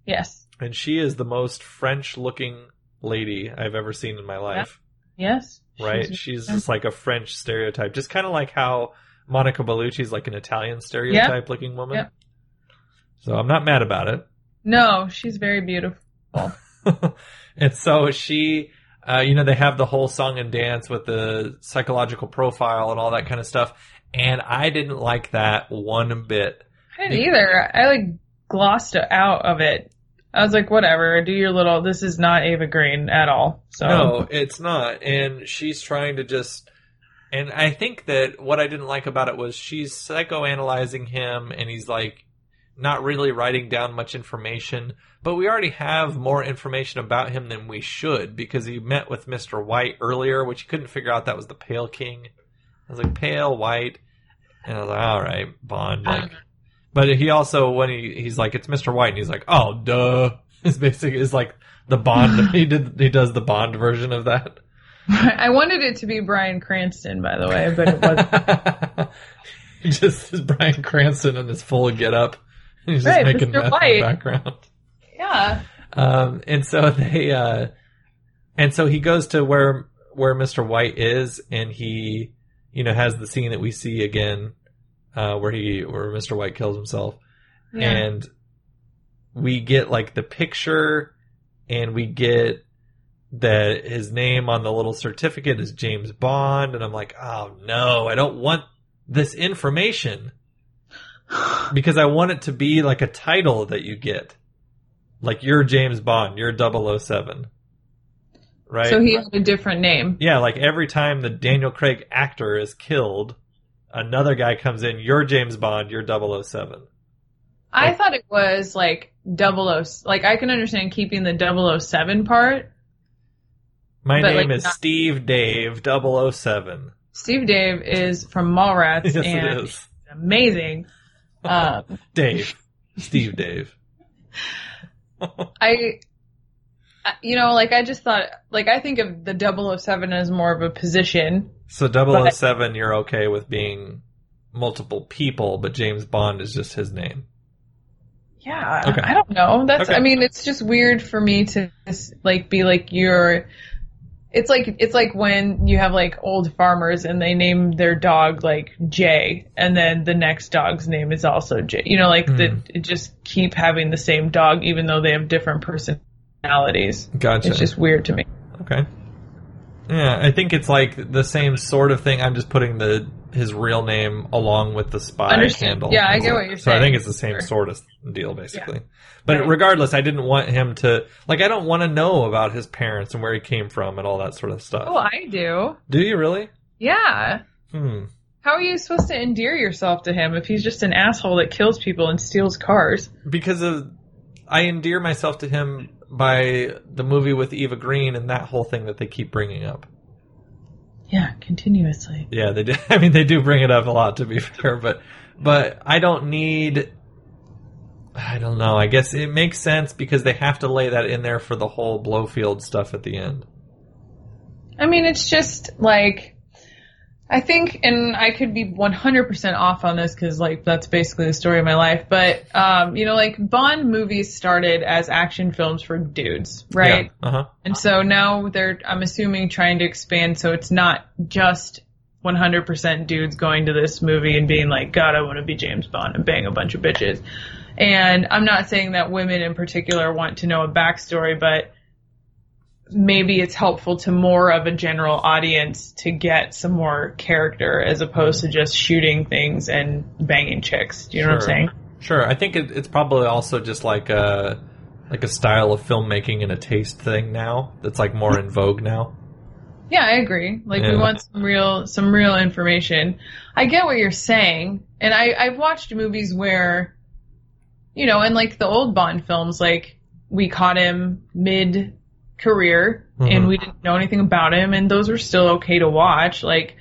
Yes. and she is the most French-looking lady I've ever seen in my life. Yes. right? She's- She's, just like a French stereotype, just kind of like how Monica Bellucci's like an Italian stereotype looking woman. Yep. So I'm not mad about it. No, she's very beautiful. and so she, uh, you know, they have the whole song and dance with the psychological profile and all that kind of stuff. And I didn't like that one bit. I didn't either. I like glossed out of it. I was like, whatever, do your little. This is not Ava Green at all. So No, it's not. And she's trying to just. And I think that what I didn't like about it was she's psychoanalyzing him, and he's like not really writing down much information. But we already have more information about him than we should because he met with Mr. White earlier, which he couldn't figure out that was the Pale King. I was like, Pale White. And I was like, all right, Bond. Like, uh-huh. but he also, when he he's like, it's Mr. White, and he's like, oh, duh. It's basically is like the Bond. he did he does the Bond version of that. I wanted it to be Bryan Cranston, by the way, but it wasn't. Just is Bryan Cranston in his full get up. He's just Right, making Mr. in the background. yeah. Um, and so they, uh, and so he goes to where where Mr. White is, and he, you know, has the scene that we see again, uh, where he where Mr. White kills himself, Yeah. and we get like the picture, and we get that his name on the little certificate is James Bond, and I'm like, oh no, I don't want this information because I want it to be like a title that you get. Like you're James Bond, you're 007. Right? So he had a different name. yeah, like every time the Daniel Craig actor is killed, another guy comes in, you're James Bond, you're 007. I thought it was like double O. Like I can understand keeping the 007 part. My But, name like, is not- Steve Dave 007. Steve Dave is from Mallrats Yes, and it is. amazing. Um, Dave. Steve Dave. I, you know, like I just thought, like I think of the 007 as more of a position. So 007, you're okay with being multiple people, but James Bond is just his name. Yeah, Okay. I don't know. That's, Okay. I mean, it's just weird for me to like be like you're. It's like it's like when you have like old farmers and they name their dog like Jay, and then the next dog's name is also Jay. You know, like the hmm. just keep having the same dog even though they have different personalities. Gotcha. It's just weird to me. Okay. Yeah, I think it's like the same sort of thing. I'm just putting the his real name along with the spy Understand. handle. Yeah, I get what you're saying. So I think it's the same Sure. sort of deal, basically. Yeah. But Right. regardless, I didn't want him to like. I don't want to know about his parents and where he came from and all that sort of stuff. Oh, I do. Do you really? Yeah. Hmm. How are you supposed to endear yourself to him if he's just an asshole that kills people and steals cars? Because of I endear myself to him by the movie with Eva Green and that whole thing that they keep bringing up. Yeah, continuously. Yeah, they do. I mean, they do bring it up a lot, to be fair. But, but I don't need. I don't know. I guess it makes sense because they have to lay that in there for the whole Blofeld stuff at the end. I mean, it's just like I think, and I could be 100% off on this because like that's basically the story of my life. But um, you know, like Bond movies started as action films for dudes, right? Yeah. Uh huh. And so now they're, I'm assuming, trying to expand so it's not just 100% dudes going to this movie and being like, God, I want to be James Bond and bang a bunch of bitches. And I'm not saying that women in particular want to know a backstory, but maybe it's helpful to more of a general audience to get some more character as opposed to just shooting things and banging chicks. Do you know what I'm saying? Sure. I think it, it's probably also just like a like a style of filmmaking and a taste thing now that's like more in vogue now. Yeah, I agree. Like we want some real some real information. I get what you're saying. And I, I've watched movies where you know, in like the old Bond films, like we caught him mid career Mhm. and we didn't know anything about him and those were still okay to watch. Like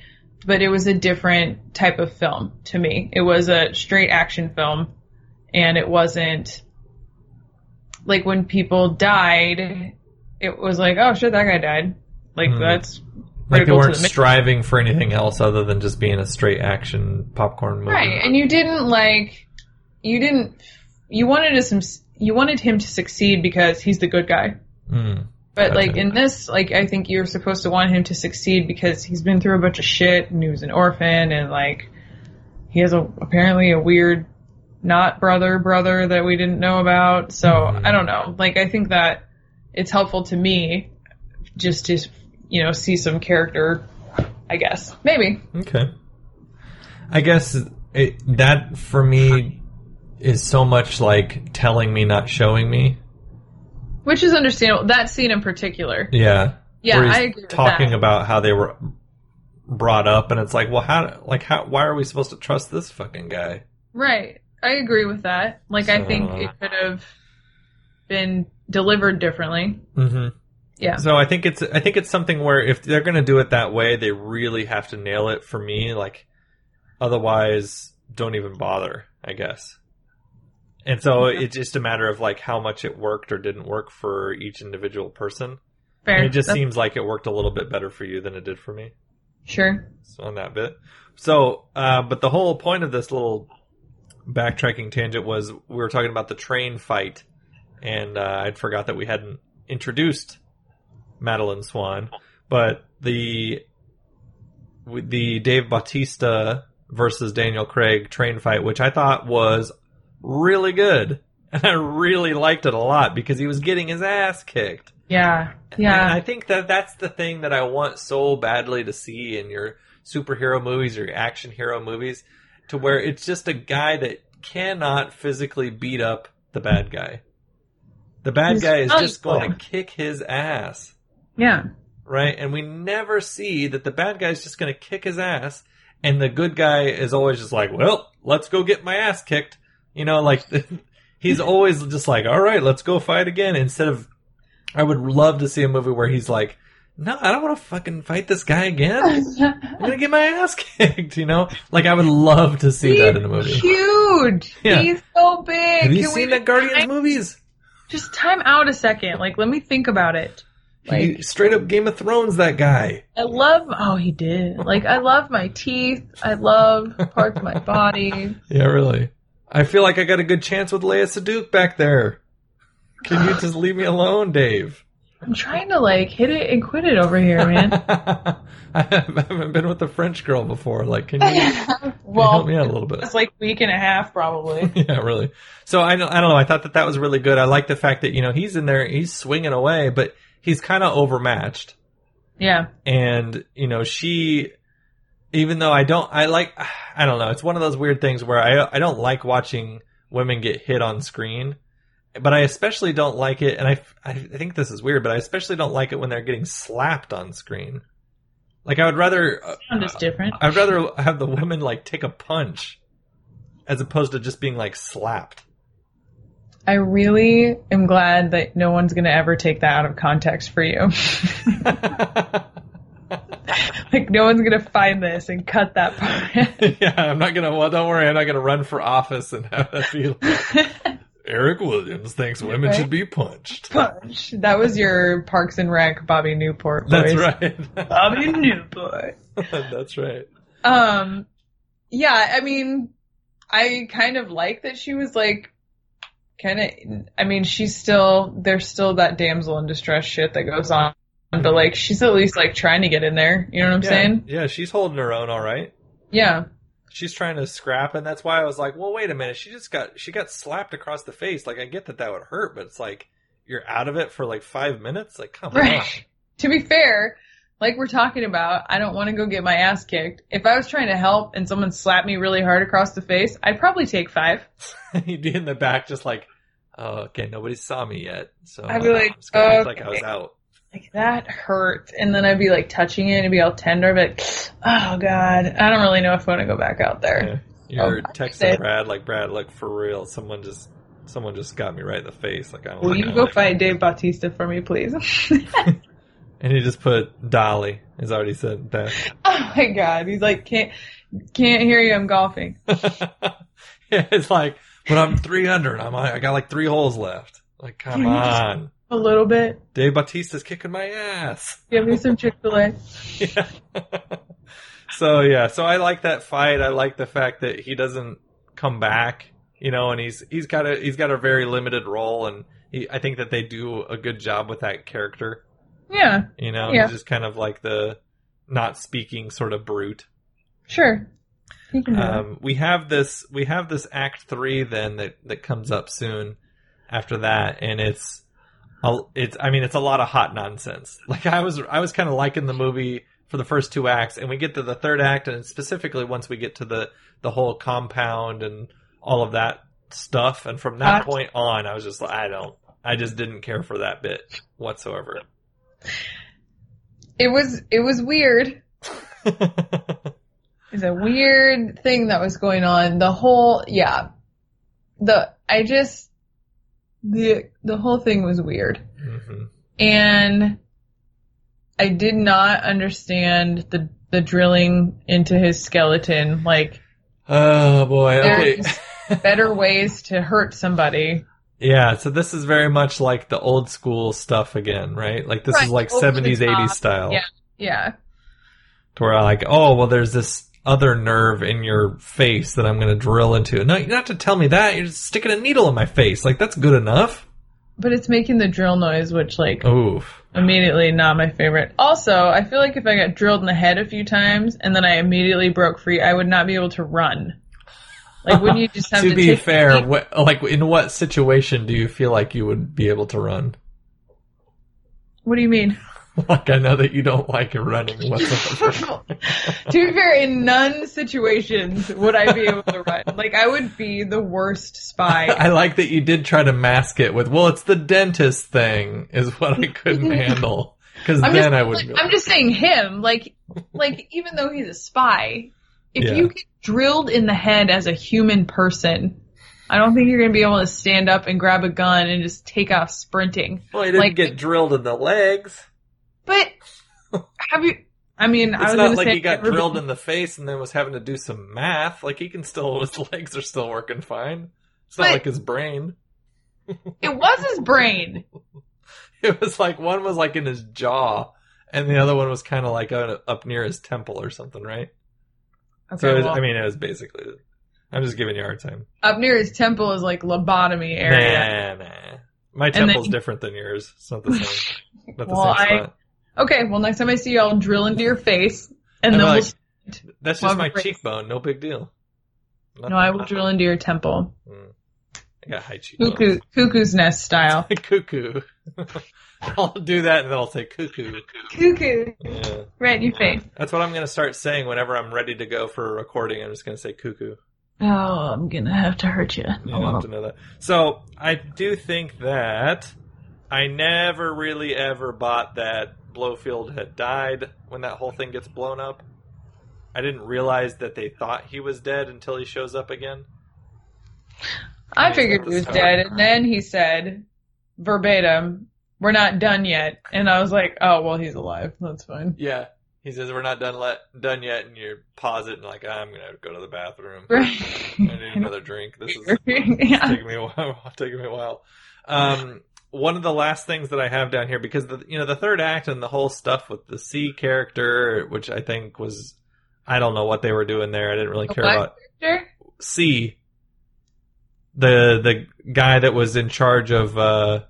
but it was a different type of film to me. It was a straight action film and it wasn't like when people died, it was like, oh shit, that guy died. Like Mhm. that's Like they weren't the striving for anything else other than just being a straight action popcorn movie. right. And you didn't like, you didn't, you wanted to some, you wanted him to succeed because he's the good guy. Mm. But like in this, like I think you're supposed to want him to succeed because he's been through a bunch of shit and he was an orphan and like he has a apparently a weird not brother brother that we didn't know about. So Mm-hmm. I don't know. Like I think that it's helpful to me just to you know see some character. I guess maybe. Okay. I guess it, that for me is so much like telling me, not showing me. Which is understandable. That scene in particular. Yeah. Yeah, I agree with talking about how they were brought up, and it's like, well, how, like, how, why are we supposed to trust this fucking guy? Right. I agree with that. Like I think it could have been delivered differently. Mm-hmm. Yeah. So I think it's I think it's something where if they're going to do it that way, they really have to nail it for me. Like, otherwise, don't even bother. I guess. And so it's just a matter of like how much it worked or didn't work for each individual person. Fair. And it just That's- seems like it worked a little bit better for you than it did for me. Sure. So on that bit. So, uh, but the whole point of this little backtracking tangent was we were talking about the train fight, and uh, I'd forgot that we hadn't introduced Madeleine Swann, but the the Dave Bautista versus Daniel Craig train fight, which I thought was really good, and I really liked it a lot because he was getting his ass kicked. Yeah. And Yeah. I think that that's the thing that I want so badly to see in your superhero movies or your action hero movies, to where it's just a guy that cannot physically beat up the bad guy. The bad He's guy is just going to kick his ass, Yeah. right? And we never see that the bad guy is just going to kick his ass, and the good guy is always just like, "Well, let's go get my ass kicked." You know, like he's always just like, "All right, let's go fight again." Instead of I would love to see a movie where he's like, "No, I don't want to fucking fight this guy again. I'm gonna get my ass kicked." You know, like I would love to see that in a movie. Huge. Yeah. He's so big. Have you Can we seen the Guardians time- movies? Just time out a second. Like, let me think about it. he straight up Game of Thrones. That guy. I love. Oh, he did. Like, I love my teeth. I love parts of my body. Yeah, really. I feel like I got a good chance with Léa Seydoux back there. Can you just leave me alone, Dave? I'm trying to like hit it and quit it over here, man. I haven't been with a French girl before. Like, can you, can you help me out a little bit? it's like week and a half probably. yeah, really. So I don't, I don't know. I thought that that was really good. I like the fact that you know he's in there, he's swinging away, but he's kind of overmatched. yeah. And you know she, even though I don't, I like, I don't know. It's one of those weird things where I I don't like watching women get hit on screen, but I especially don't like it. And I I think this is weird, but I especially don't like it when they're getting slapped on screen. Like I would rather uh, Sound is different. I'd rather have the women like take a punch as opposed to just being like slapped. I really am glad that no one's gonna ever take that out of context for you. like no one's gonna find this and cut that part. yeah, I'm not gonna. Well, don't worry, I'm not gonna run for office and have that be like, Eric Williams thinks women Right. should be punched. Punch. That was your Parks and Rec Bobby Newport That's right. Bobby Newport. That's right. Um, yeah, I mean, I kind of like that she was like, kind of, I mean, she's still, there's still that damsel in distress shit that goes on, but like, she's at least like trying to get in there. You know what I'm yeah, saying? Yeah, she's holding her own, all right. Yeah. She's trying to scrap, and that's why I was like, well, wait a minute. She just got she got slapped across the face. Like, I get that that would hurt, but it's like you're out of it for like five minutes. Like, come Right. To be fair, like we're talking about, I don't want to go get my ass kicked. If I was trying to help and someone slapped me really hard across the face, I'd probably take five. on. You'd be in the back, just like, oh, okay, nobody saw me yet, so I'd be like, I'm just gonna act like I was out. Like that hurt, and then I'd be like touching it, and it'd be all tender, but oh god, I don't really know if I want to go back out there. You're Oh, texting. Brad like Brad, like for real. Someone just someone just got me right in the face. Like I don't. Will like you go like- fight Dave Bautista for me, please? And he just put Dolly. Has already said that. oh my god, he's like can't can't hear you. I'm golfing. yeah, it's like, but I'm 300. I'm I got like three holes left. Like, come Can you just- on, A little bit. Dave Bautista's kicking my ass. Give me some Chick Fil A. yeah. so yeah, so I like that fight. I like the fact that he doesn't come back, you know, and he's he's got a he's got a very limited role, and he, I think that they do a good job with that character. Yeah, You know, Yeah. he's just kind of like the not speaking sort of brute. sure. You can do that. Um, we have this we have this act three then that that comes up soon after that, and it's it's I mean it's a lot of hot nonsense. Like I was I was kind of liking the movie for the first two acts, and we get to the third act, and specifically once we get to the the whole compound and all of that stuff, and from that uh, point on, I was just like I don't I just didn't care for that bit whatsoever. It was it was weird. It's a weird thing that was going on. The whole yeah. The I just the the whole thing was weird. hmm And I did not understand the the drilling into his skeleton. Like Oh boy, okay. better ways to hurt somebody. Yeah, so this is very much like the old school stuff again, right? Like this is like 70s, 80s style. Yeah. Yeah. To where I like, oh, well, there's this other nerve in your face that I'm going to drill into. No, you have to tell me that. You're just sticking a needle in my face. Like, that's good enough. But it's making the drill noise, which like Oof. immediately not my favorite. Also, I feel like if I got drilled in the head a few times and then I immediately broke free, I would not be able to run. Like, wouldn't you just have to, to be fair, what, like, in what situation do you feel like you would be able to run? What do you mean? Like, I know that you don't like running whatsoever. to be fair, in none situations would I be able to run. Like, I would be the worst spy. I like that you did try to mask it with, well, it's the dentist thing, is what I couldn't handle. Because then just, I would like. I'm just saying him. Like, like even though he's a spy, if Yeah. you get drilled in the head as a human person, I don't think you're gonna be able to stand up and grab a gun and just take off sprinting. Well, he didn't like, get drilled in the legs. But have you? I mean, I It's was not like he got drilled in the face and then was having to do some math. Like he can still, his legs are still working fine. It's not But- like his brain. It was his brain. It was like one was like in his jaw, and the other one was kind of like up near his temple or something, right? Okay, so was- well, I mean, it was basically. I'm just giving you a hard time. up near his temple is like lobotomy area. Nah, nah. My And then- different than yours. It's not the same. Not the Well, same I- spot. Okay, well, next time I see you, I'll drill into your face, and I'm then like, we'll. That's just my cheekbone. No big deal. Not- No, I will drill into your temple, mm. I got high cheekbones. cuckoo, cuckoo's nest style. cuckoo. I'll do that and then I'll say cuckoo. Cuckoo, Yeah. right in your face. That's what I'm going to start saying whenever I'm ready to go for a recording. I'm just going to say cuckoo. Oh, I'm gonna have to hurt you. You don't have to know that. So I do think that I never really ever bought that Blofeld had died when that whole thing gets blown up. I didn't realize that they thought he was dead until he shows up again. I figured he was dead, and then he said, verbatim, "We're not done yet," and I was like, "Oh, well, he's alive. That's fine." Yeah. He says we're not done let, done yet, and you pause it and like I'm gonna go to the bathroom. Right. I need another drink. This is Yeah. taking me a while. taking me a while. Um, one of the last things that I have down here because the you know the third act and the whole stuff with the C character, which I think was I don't know what they were doing there. I didn't really care about character? C. The the guy that was in charge of uh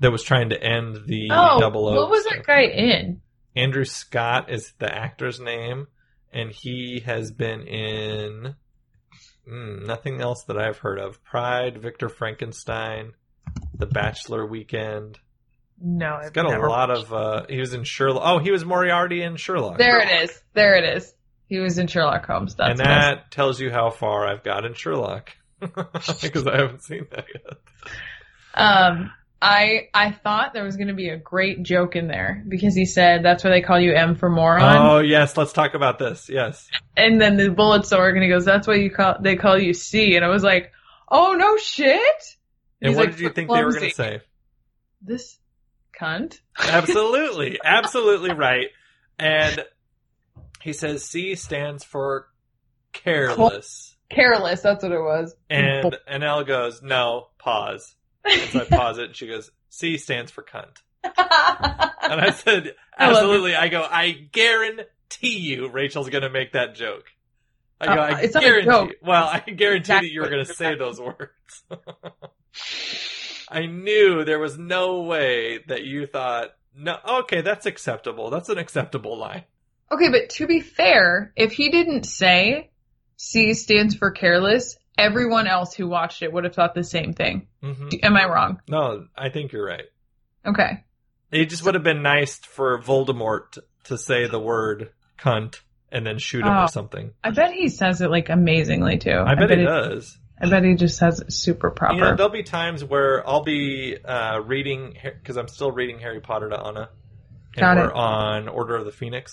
that was trying to end the Oh, double what was that guy in? Andrew Scott is the actor's name, and he has been in mm, nothing else that I've heard of. Pride, Victor Frankenstein, The Bachelor Weekend. No, He's I've got a lot of. Uh, he was in Sherlock. Oh, he was Moriarty in Sherlock. There it is. There it is. He was in Sherlock Holmes. That's and what I was- that tells you how far I've got in Sherlock because I haven't seen that yet. Um, I I thought there was going to be a great joke in there because he said that's why they call you M for moron, Oh yes, let's talk about this. Yes. and then the bullet sword, and he goes, "That's why you call they call you C," and I was like, "Oh no shit!" And he's what like, did you "For think they were going to say? This cunt. Absolutely, absolutely right. And he says C stands for careless. Careless. That's what it was. And and Elle goes, no, pause. And so I pause it, and she goes, C stands for cunt. And I said, I absolutely. I go, I guarantee you, Rachel's going to make that joke. I go, Uh, I it's not a guarantee. joke. Well, I guarantee Exactly. that you were going to say those words. I knew there was no way that you thought, no, okay, that's acceptable. That's an acceptable line. Okay, but to be fair, if he didn't say C stands for careless, everyone else who watched it would have thought the same thing. hmm Am I wrong? No, I think you're right. Okay. It just would have been nice for Voldemort to say the word cunt and then shoot him Oh. or something. I bet he says it like amazingly too. I bet he does. I bet he just says it super proper. You know, there'll be times where I'll be uh, reading because I'm still reading Harry Potter to Anna, and Got we're it. on Order of the Phoenix.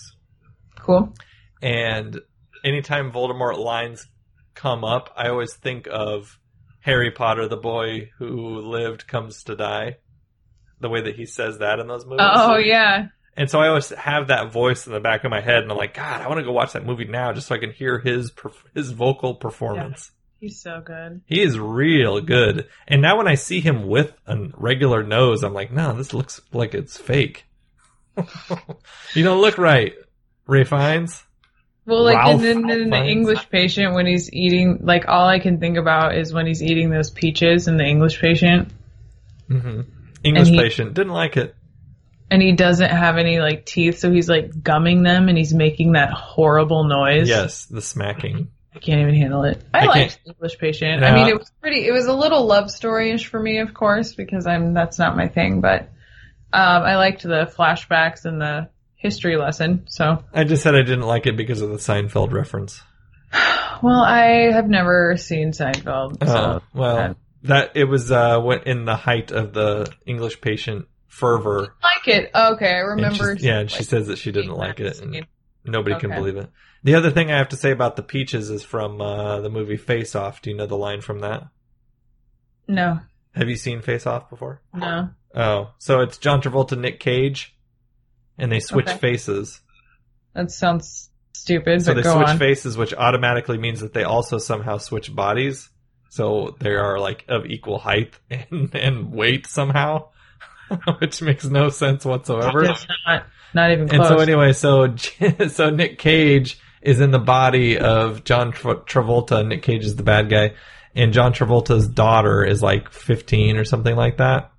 cool. And anytime Voldemort lines come up, I always think of Harry Potter, the boy who lived comes to die. The way that he says that in those movies. Oh yeah. And so I always have that voice in the back of my head, and I'm like, God, I want to go watch that movie now just so I can hear his his vocal performance. He's so good. He is real good. And now when I see him with a regular nose, I'm like, no, this looks like it's fake. you don't look right, Ralph Fiennes. Well, like Ralph in, in, in the English patient, when he's eating, like all I can think about is when he's eating those peaches in the English patient, hmm English he- patient didn't like it. And he doesn't have any like teeth, so he's like gumming them, and he's making that horrible noise. Yes, the smacking. I can't even handle it. I, I liked English patient. No. I mean, it was pretty. It was a little love story-ish for me, of course, because I'm that's not my thing. But um, I liked the flashbacks and the history lesson. So, I just said I didn't like it because of the Seinfeld reference. well, I have never seen Seinfeld. So Oh, well, uh, that it was uh in the height of the English patient fervor. like it. Okay, I remember. she's- yeah, and she says that she didn't like it, and nobody can believe it. The other thing I have to say about the peaches is from uh, the movie Face Off. Do you know the line from that? No, Have you seen Face Off before? no. Oh, so it's John Travolta, Nick Cage, and they switch Okay. faces. That sounds stupid, So they switch on. faces, which automatically means that they also somehow switch bodies. So they are like of equal height and, and weight somehow, which makes no sense whatsoever. Not, not even And so anyway, so so Nick Cage is in the body of John Tra- Travolta. Nick Cage is the bad guy, and John Travolta's daughter is like 15 or something like that.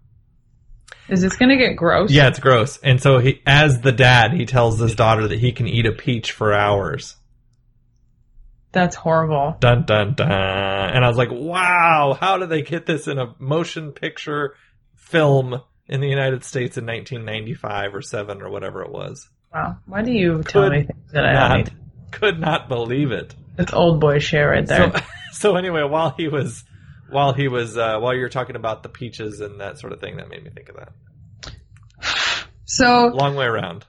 Is this gonna get gross? Yeah, it's gross. And so he, as the dad, he tells his daughter that he can eat a peach for hours. That's horrible. Dun dun dun. And I was like, wow, how did they get this in a motion picture film in the United States in 1995 or 7 or whatever it was? Wow. Why do you tell me things that I don't need? could not believe it. It's old boy share right there. So, so anyway, while he was while he was uh, while you were talking about the peaches and that sort of thing, that made me think of that. So, Long way around.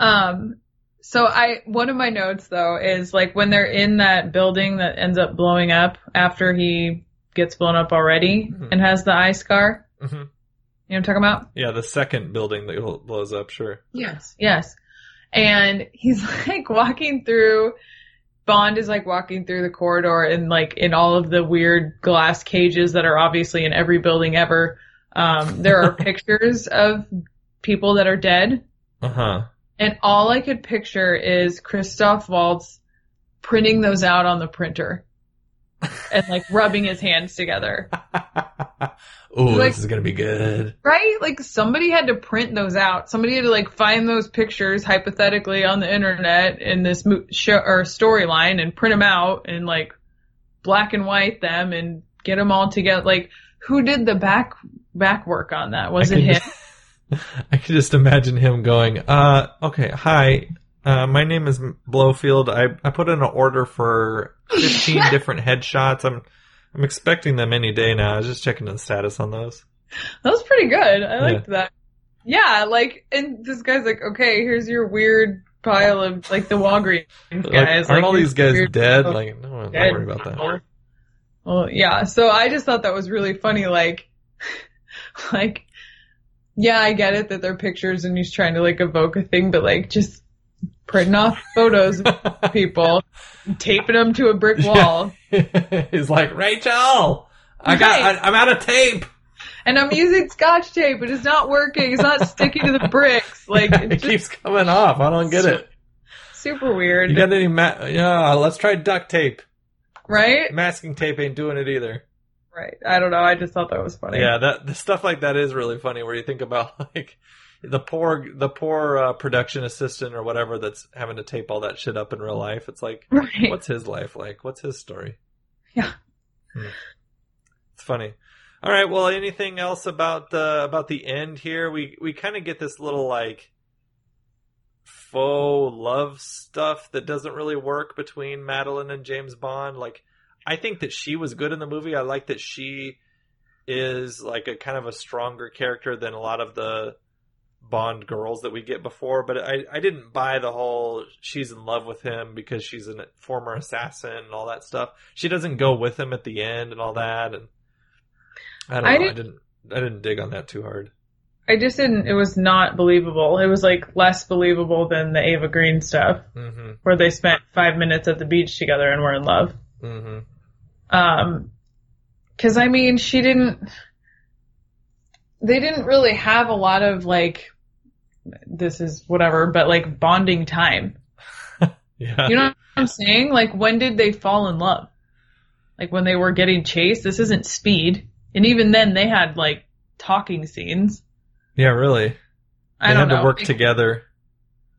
um, so I one of my notes though is like when they're in that building that ends up blowing up after he gets blown up already Mhm. and has the eye scar. hmm You know what I'm talking about? Yeah, the second building that blows up, sure. Yes. Yes. And he's like walking through Bond is like walking through the corridor and like in all of the weird glass cages that are obviously in every building ever. Um, there are pictures of people that are dead. Uh huh. And all I could picture is Christoph Waltz printing those out on the printer and like rubbing his hands together. Oh, Like- this is gonna be good. Right? Like somebody had to print those out. Somebody had to like find those pictures hypothetically on the internet in this mo- show or storyline and print them out and like black and white them and get them all together. Like who did the back back work on that? Was I it him? I can just imagine him going, uh, okay, hi, uh, my name is Blofeld. I, I put in an order for 15 different headshots. I'm, I'm expecting them any day now. I was just checking the status on those. That was pretty good. I liked that. Yeah, like, and this guy's like, okay, here's your weird pile of like the Walgreens Like, guys. aren't all these guys dead? Like, no, I'm dead not worried about that. Well, yeah. So I just thought that was really funny. Like, like, yeah, I get it that they're pictures and he's trying to like evoke a thing, but like just printing off photos of people, taping them to a brick wall. He's like, Rachel, I got, Right. I, I'm out of tape. And I'm using scotch tape, but it's not working. It's not sticking to the bricks. Like, it it's just keeps coming off. I don't get it. super weird. You got any ma- yeah, let's try duct tape. right? Masking tape ain't doing it either. Right. I don't know. I just thought that was funny. Yeah, that the stuff like that is really funny. Where you think about like the poor the poor uh, production assistant or whatever that's having to tape all that shit up in real life. It's like, Right. what's his life like? What's his story? Yeah. Hmm. It's funny. All right. Well, anything else about the about the end here? We we kind of get this little like faux love stuff that doesn't really work between Madeleine and James Bond. Like, I think that she was good in the movie. I like that she is like a kind of a stronger character than a lot of the Bond girls that we get before. But I I didn't buy the whole she's in love with him because she's a former assassin and all that stuff. She doesn't go with him at the end and all that. And I don't know. I I didn't- didn't I didn't dig on that too hard. I just didn't, it was not believable. It was like less believable than the Eva Green stuff hmm where they spent five minutes at the beach together and were in love. hmm Um, cause I mean, she didn't, they didn't really have a lot of like, this is whatever, but like bonding time. Yeah. You know what I'm saying? Like, when did they fall in love? Like, when they were getting chased? This isn't speed. And even then, they had, like, talking scenes. Yeah, really. I they don't had know. to work together.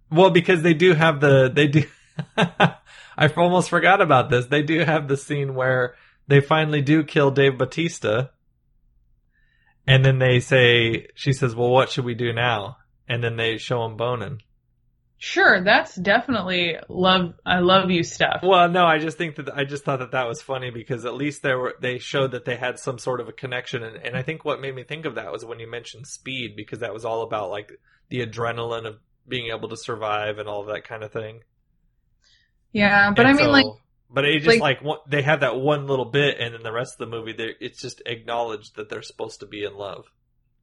Well, because they do have the they do. I almost forgot about this. They do have the scene where they finally do kill Dave Bautista, and then they say she says, "Well, what should we do now?" And then they show him boning. Sure, that's definitely love, I love you stuff. Well, no, I just think that I just thought that that was funny because at least there were they showed that they had some sort of a connection, and, and I think what made me think of that was when you mentioned speed because that was all about like the adrenaline of being able to survive and all of that kind of thing. Yeah, but And I mean, so- like, but it just like- like, they have that one little bit, and then the rest of the movie, it's just acknowledged that they're supposed to be in love.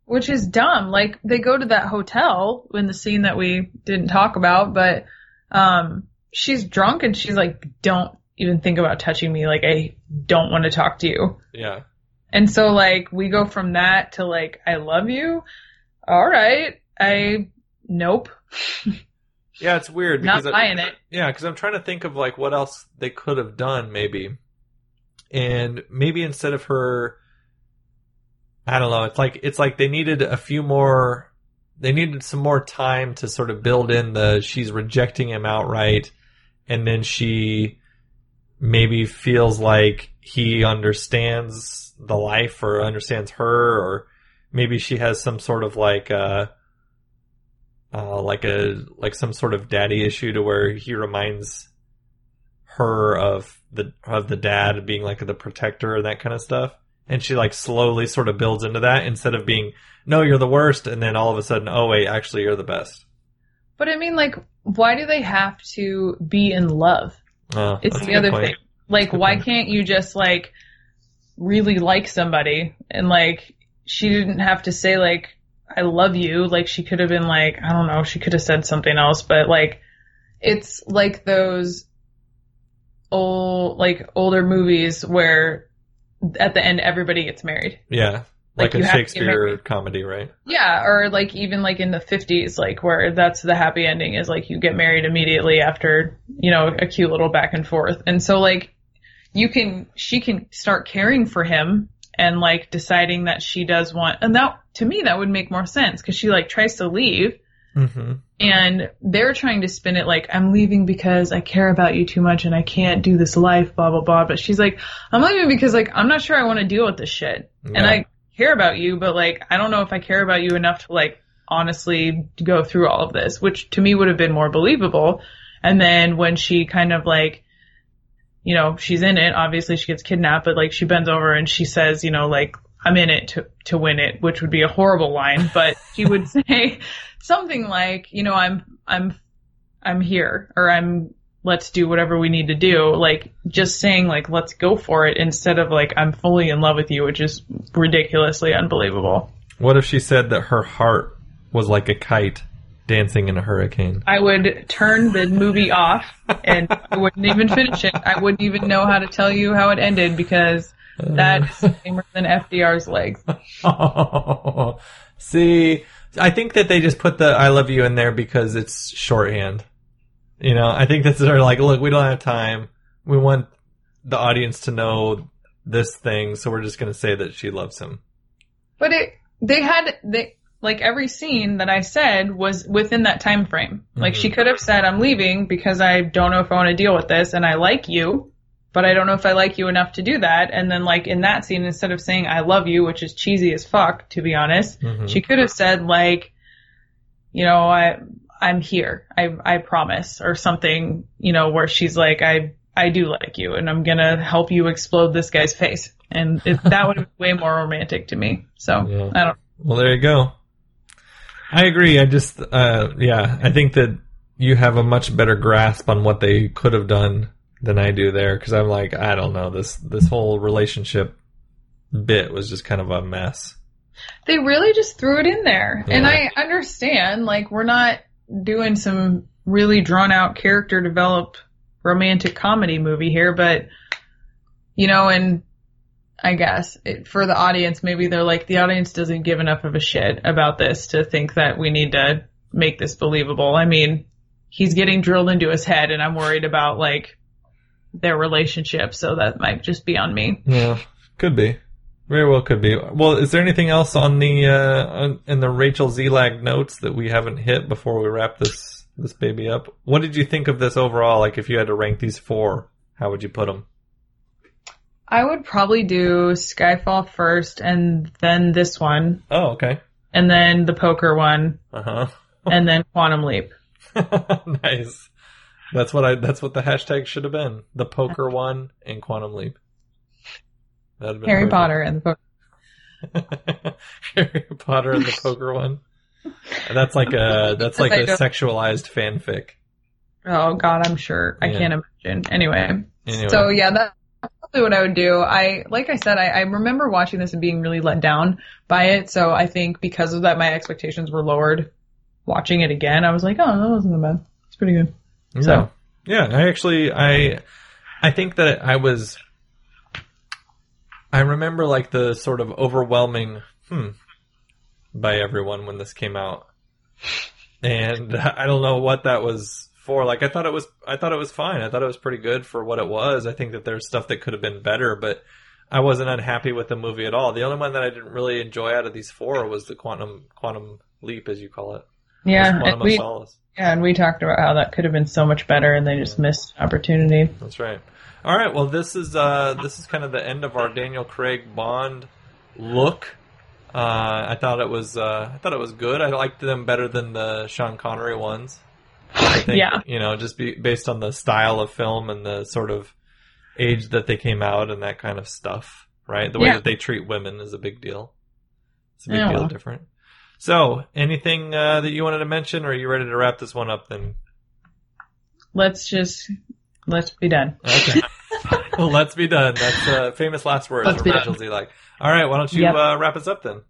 which is dumb. Like, they go to that hotel in the scene that we didn't talk about, but, um, she's drunk and she's like, don't even think about touching me. Like, I don't want to talk to you. Yeah, And so like we go from that to like I love you. All right. I nope. yeah, it's weird Not because I- buying it. Yeah, because I'm trying to think of like what else they could have done, maybe, and maybe instead of her, I don't know. It's like it's like they needed a few more. They needed some more time to sort of build in the she's rejecting him outright, and then she maybe feels like he understands the life or understands her, or maybe she has some sort of like uh, uh like a like some sort of daddy issue to where he reminds her of the of the dad being like the protector and that kind of stuff and she like slowly sort of builds into that instead of being no you're the worst and then all of a sudden oh wait actually you're the best But I mean, like, why do they have to be in love? oh, It's the other point. thing. Like, why point. can't you just like really like somebody and like she didn't have to say like I love you. Like she could have been like I don't know. She could have said something else, but like it's like those old like older movies where at the end everybody gets married. yeah Like, like, a you have to get shakespeare comedy right Yeah, or like even like in the 50s, like where that's the happy ending is like you get married immediately after, you know, a cute little back and forth. And so like you can, she can start caring for him and like deciding that she does want, and that to me that would make more sense because she like tries to leave mm-hmm. and they're trying to spin it like I'm leaving because I care about you too much and I can't do this life, blah blah blah. But she's like, I'm leaving because like I'm not sure I want to deal with this shit, and I care about you, but like I don't know if I care about you enough to like honestly go through all of this, which to me would have been more believable. And then when she kind of like, you know, she's in it. Obviously, she gets kidnapped, but like she bends over and she says, you know, like I'm in it to to win it, which would be a horrible line, but she would say something like, you know, I'm I'm I'm here or I'm let's do whatever we need to do. Like just saying like let's go for it instead of like I'm fully in love with you, which is ridiculously unbelievable. what if she said that her heart was like a kite dancing in a hurricane I would turn the movie off and I wouldn't even finish it. I wouldn't even know how to tell you how it ended because that is lamer than FDR's legs. See, I think that they just put the "I love you" in there because it's shorthand. You know, I think that's they're like, look, we don't have time. We want the audience to know this thing, so we're just going to say that she loves him. But it, they had, they, like every scene that I said was within that time frame. Like she could have said, I'm leaving because I don't know if I want to deal with this and I like you, but I don't know if I like you enough to do that. And then like in that scene, instead of saying I love you, which is cheesy as fuck, to be honest, Mhm. she could have said like, you know, I, I'm here. I, I promise or something, you know, where she's like, I, I do like you and I'm gonna help you explode this guy's face. And it, that would have been way more romantic to me. So Yeah. I don't, Well, there you go. I agree. I just, uh, yeah, I think that you have a much better grasp on what they could have done than I do there because I'm like, I don't know this this whole relationship bit was just kind of a mess. they really just threw it in there. And I understand, like, we're not doing some really drawn out character develop romantic comedy movie here, but, you know, and I guess it, for the audience, maybe they're like, the audience doesn't give enough of a shit about this to think that we need to make this believable. I mean, he's getting drilled into his head and I'm worried about, like, their relationship, so that might just be on me. Yeah, could be. Very well could be. Well, is there anything else on the uh, on, in the Rachel Zelag notes that we haven't hit before we wrap this this baby up? What did you think of this overall? Like, if you had to rank these four, how would you put them? I would probably do Skyfall first and then this one. Oh, okay. and then the poker one, Uh huh. and then Quantum Leap. nice. That's what I. That's what the hashtag should have been. The poker one and Quantum Leap. That'd been Harry. Potter and the poker. Harry Potter and the poker one. That's like a that's like I a don't- sexualized fanfic. Oh God, I'm sure. I can't imagine. Anyway. Anyway. So yeah, that's probably what I would do. I like I said, I, I remember watching this and being really let down by it. So I think because of that, my expectations were lowered. Watching it again, I was like, oh, that wasn't that bad. It's pretty good. Yeah. So- yeah, I actually I I think that I was I remember like the sort of overwhelming hmm by everyone when this came out. And I don't know what that was for. Like I thought it was I thought it was fine. I thought it was pretty good for what it was. I think that there's stuff that could have been better, but I wasn't unhappy with the movie at all. The only one that I didn't really enjoy out of these four was the quantum quantum leap, as you call it. Yeah, and we, yeah, and we talked about how that could have been so much better, and they just missed opportunity. That's right. All right. Well, this is uh, this is kind of the end of our Daniel Craig Bond look. Uh, I thought it was uh, I thought it was good. I liked them better than the Sean Connery ones. I think, Yeah. You know, just be, based on the style of film and the sort of age that they came out and that kind of stuff, right? The way Yeah. that they treat women is a big deal. It's a big Yeah, deal different. So, anything uh, that you wanted to mention, or are you ready to wrap this one up? Then Let's just let's be done. Okay. well, let's be done. That's uh, famous last words Let's from Rachel Zelak. All right, why don't you Yep. uh, wrap us up then?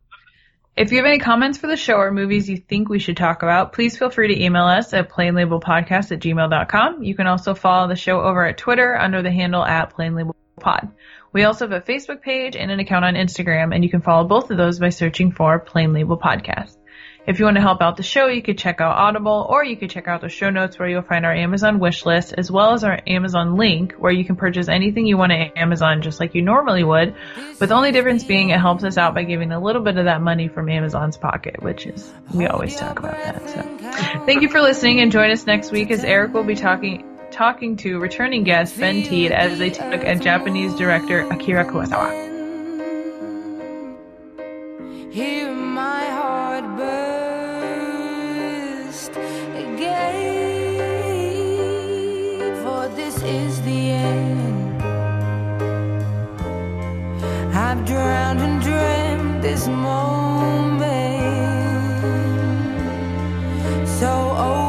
If you have any comments for the show or movies you think we should talk about, please feel free to email us at plainlabelpodcast at gmail.com. You can also follow the show over at Twitter under the handle at plainlabelpod. We also have a Facebook page and an account on Instagram, and you can follow both of those by searching for Plain Label Podcast. If you want to help out the show, you could check out Audible, or you could check out the show notes where you'll find our Amazon wish list, as well as our Amazon link, where you can purchase anything you want at Amazon just like you normally would, with the only difference being it helps us out by giving a little bit of that money from Amazon's pocket, which is, we always talk about that. So, thank you for listening, and join us next week as Eric will be talking talking to returning guest Ben Tiede as they took at Japanese director Akira Kurosawa. Is the end. I've drowned and dreamt this moment, so overdue.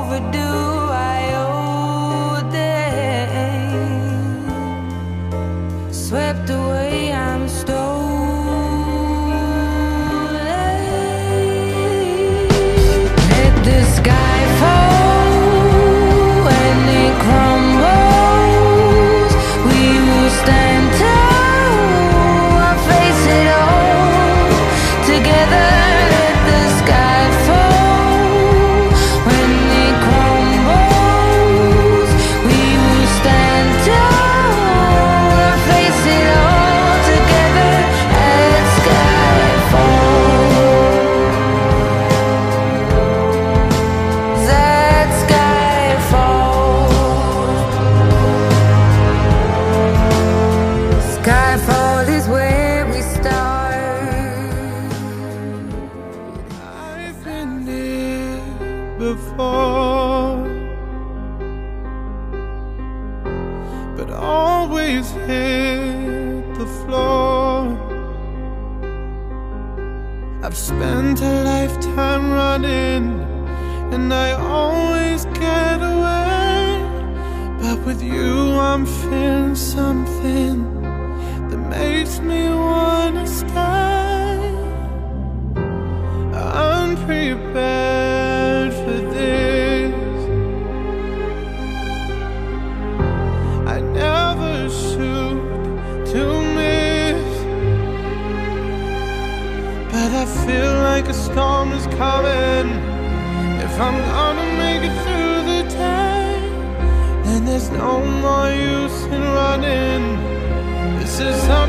No more use in running. This is face.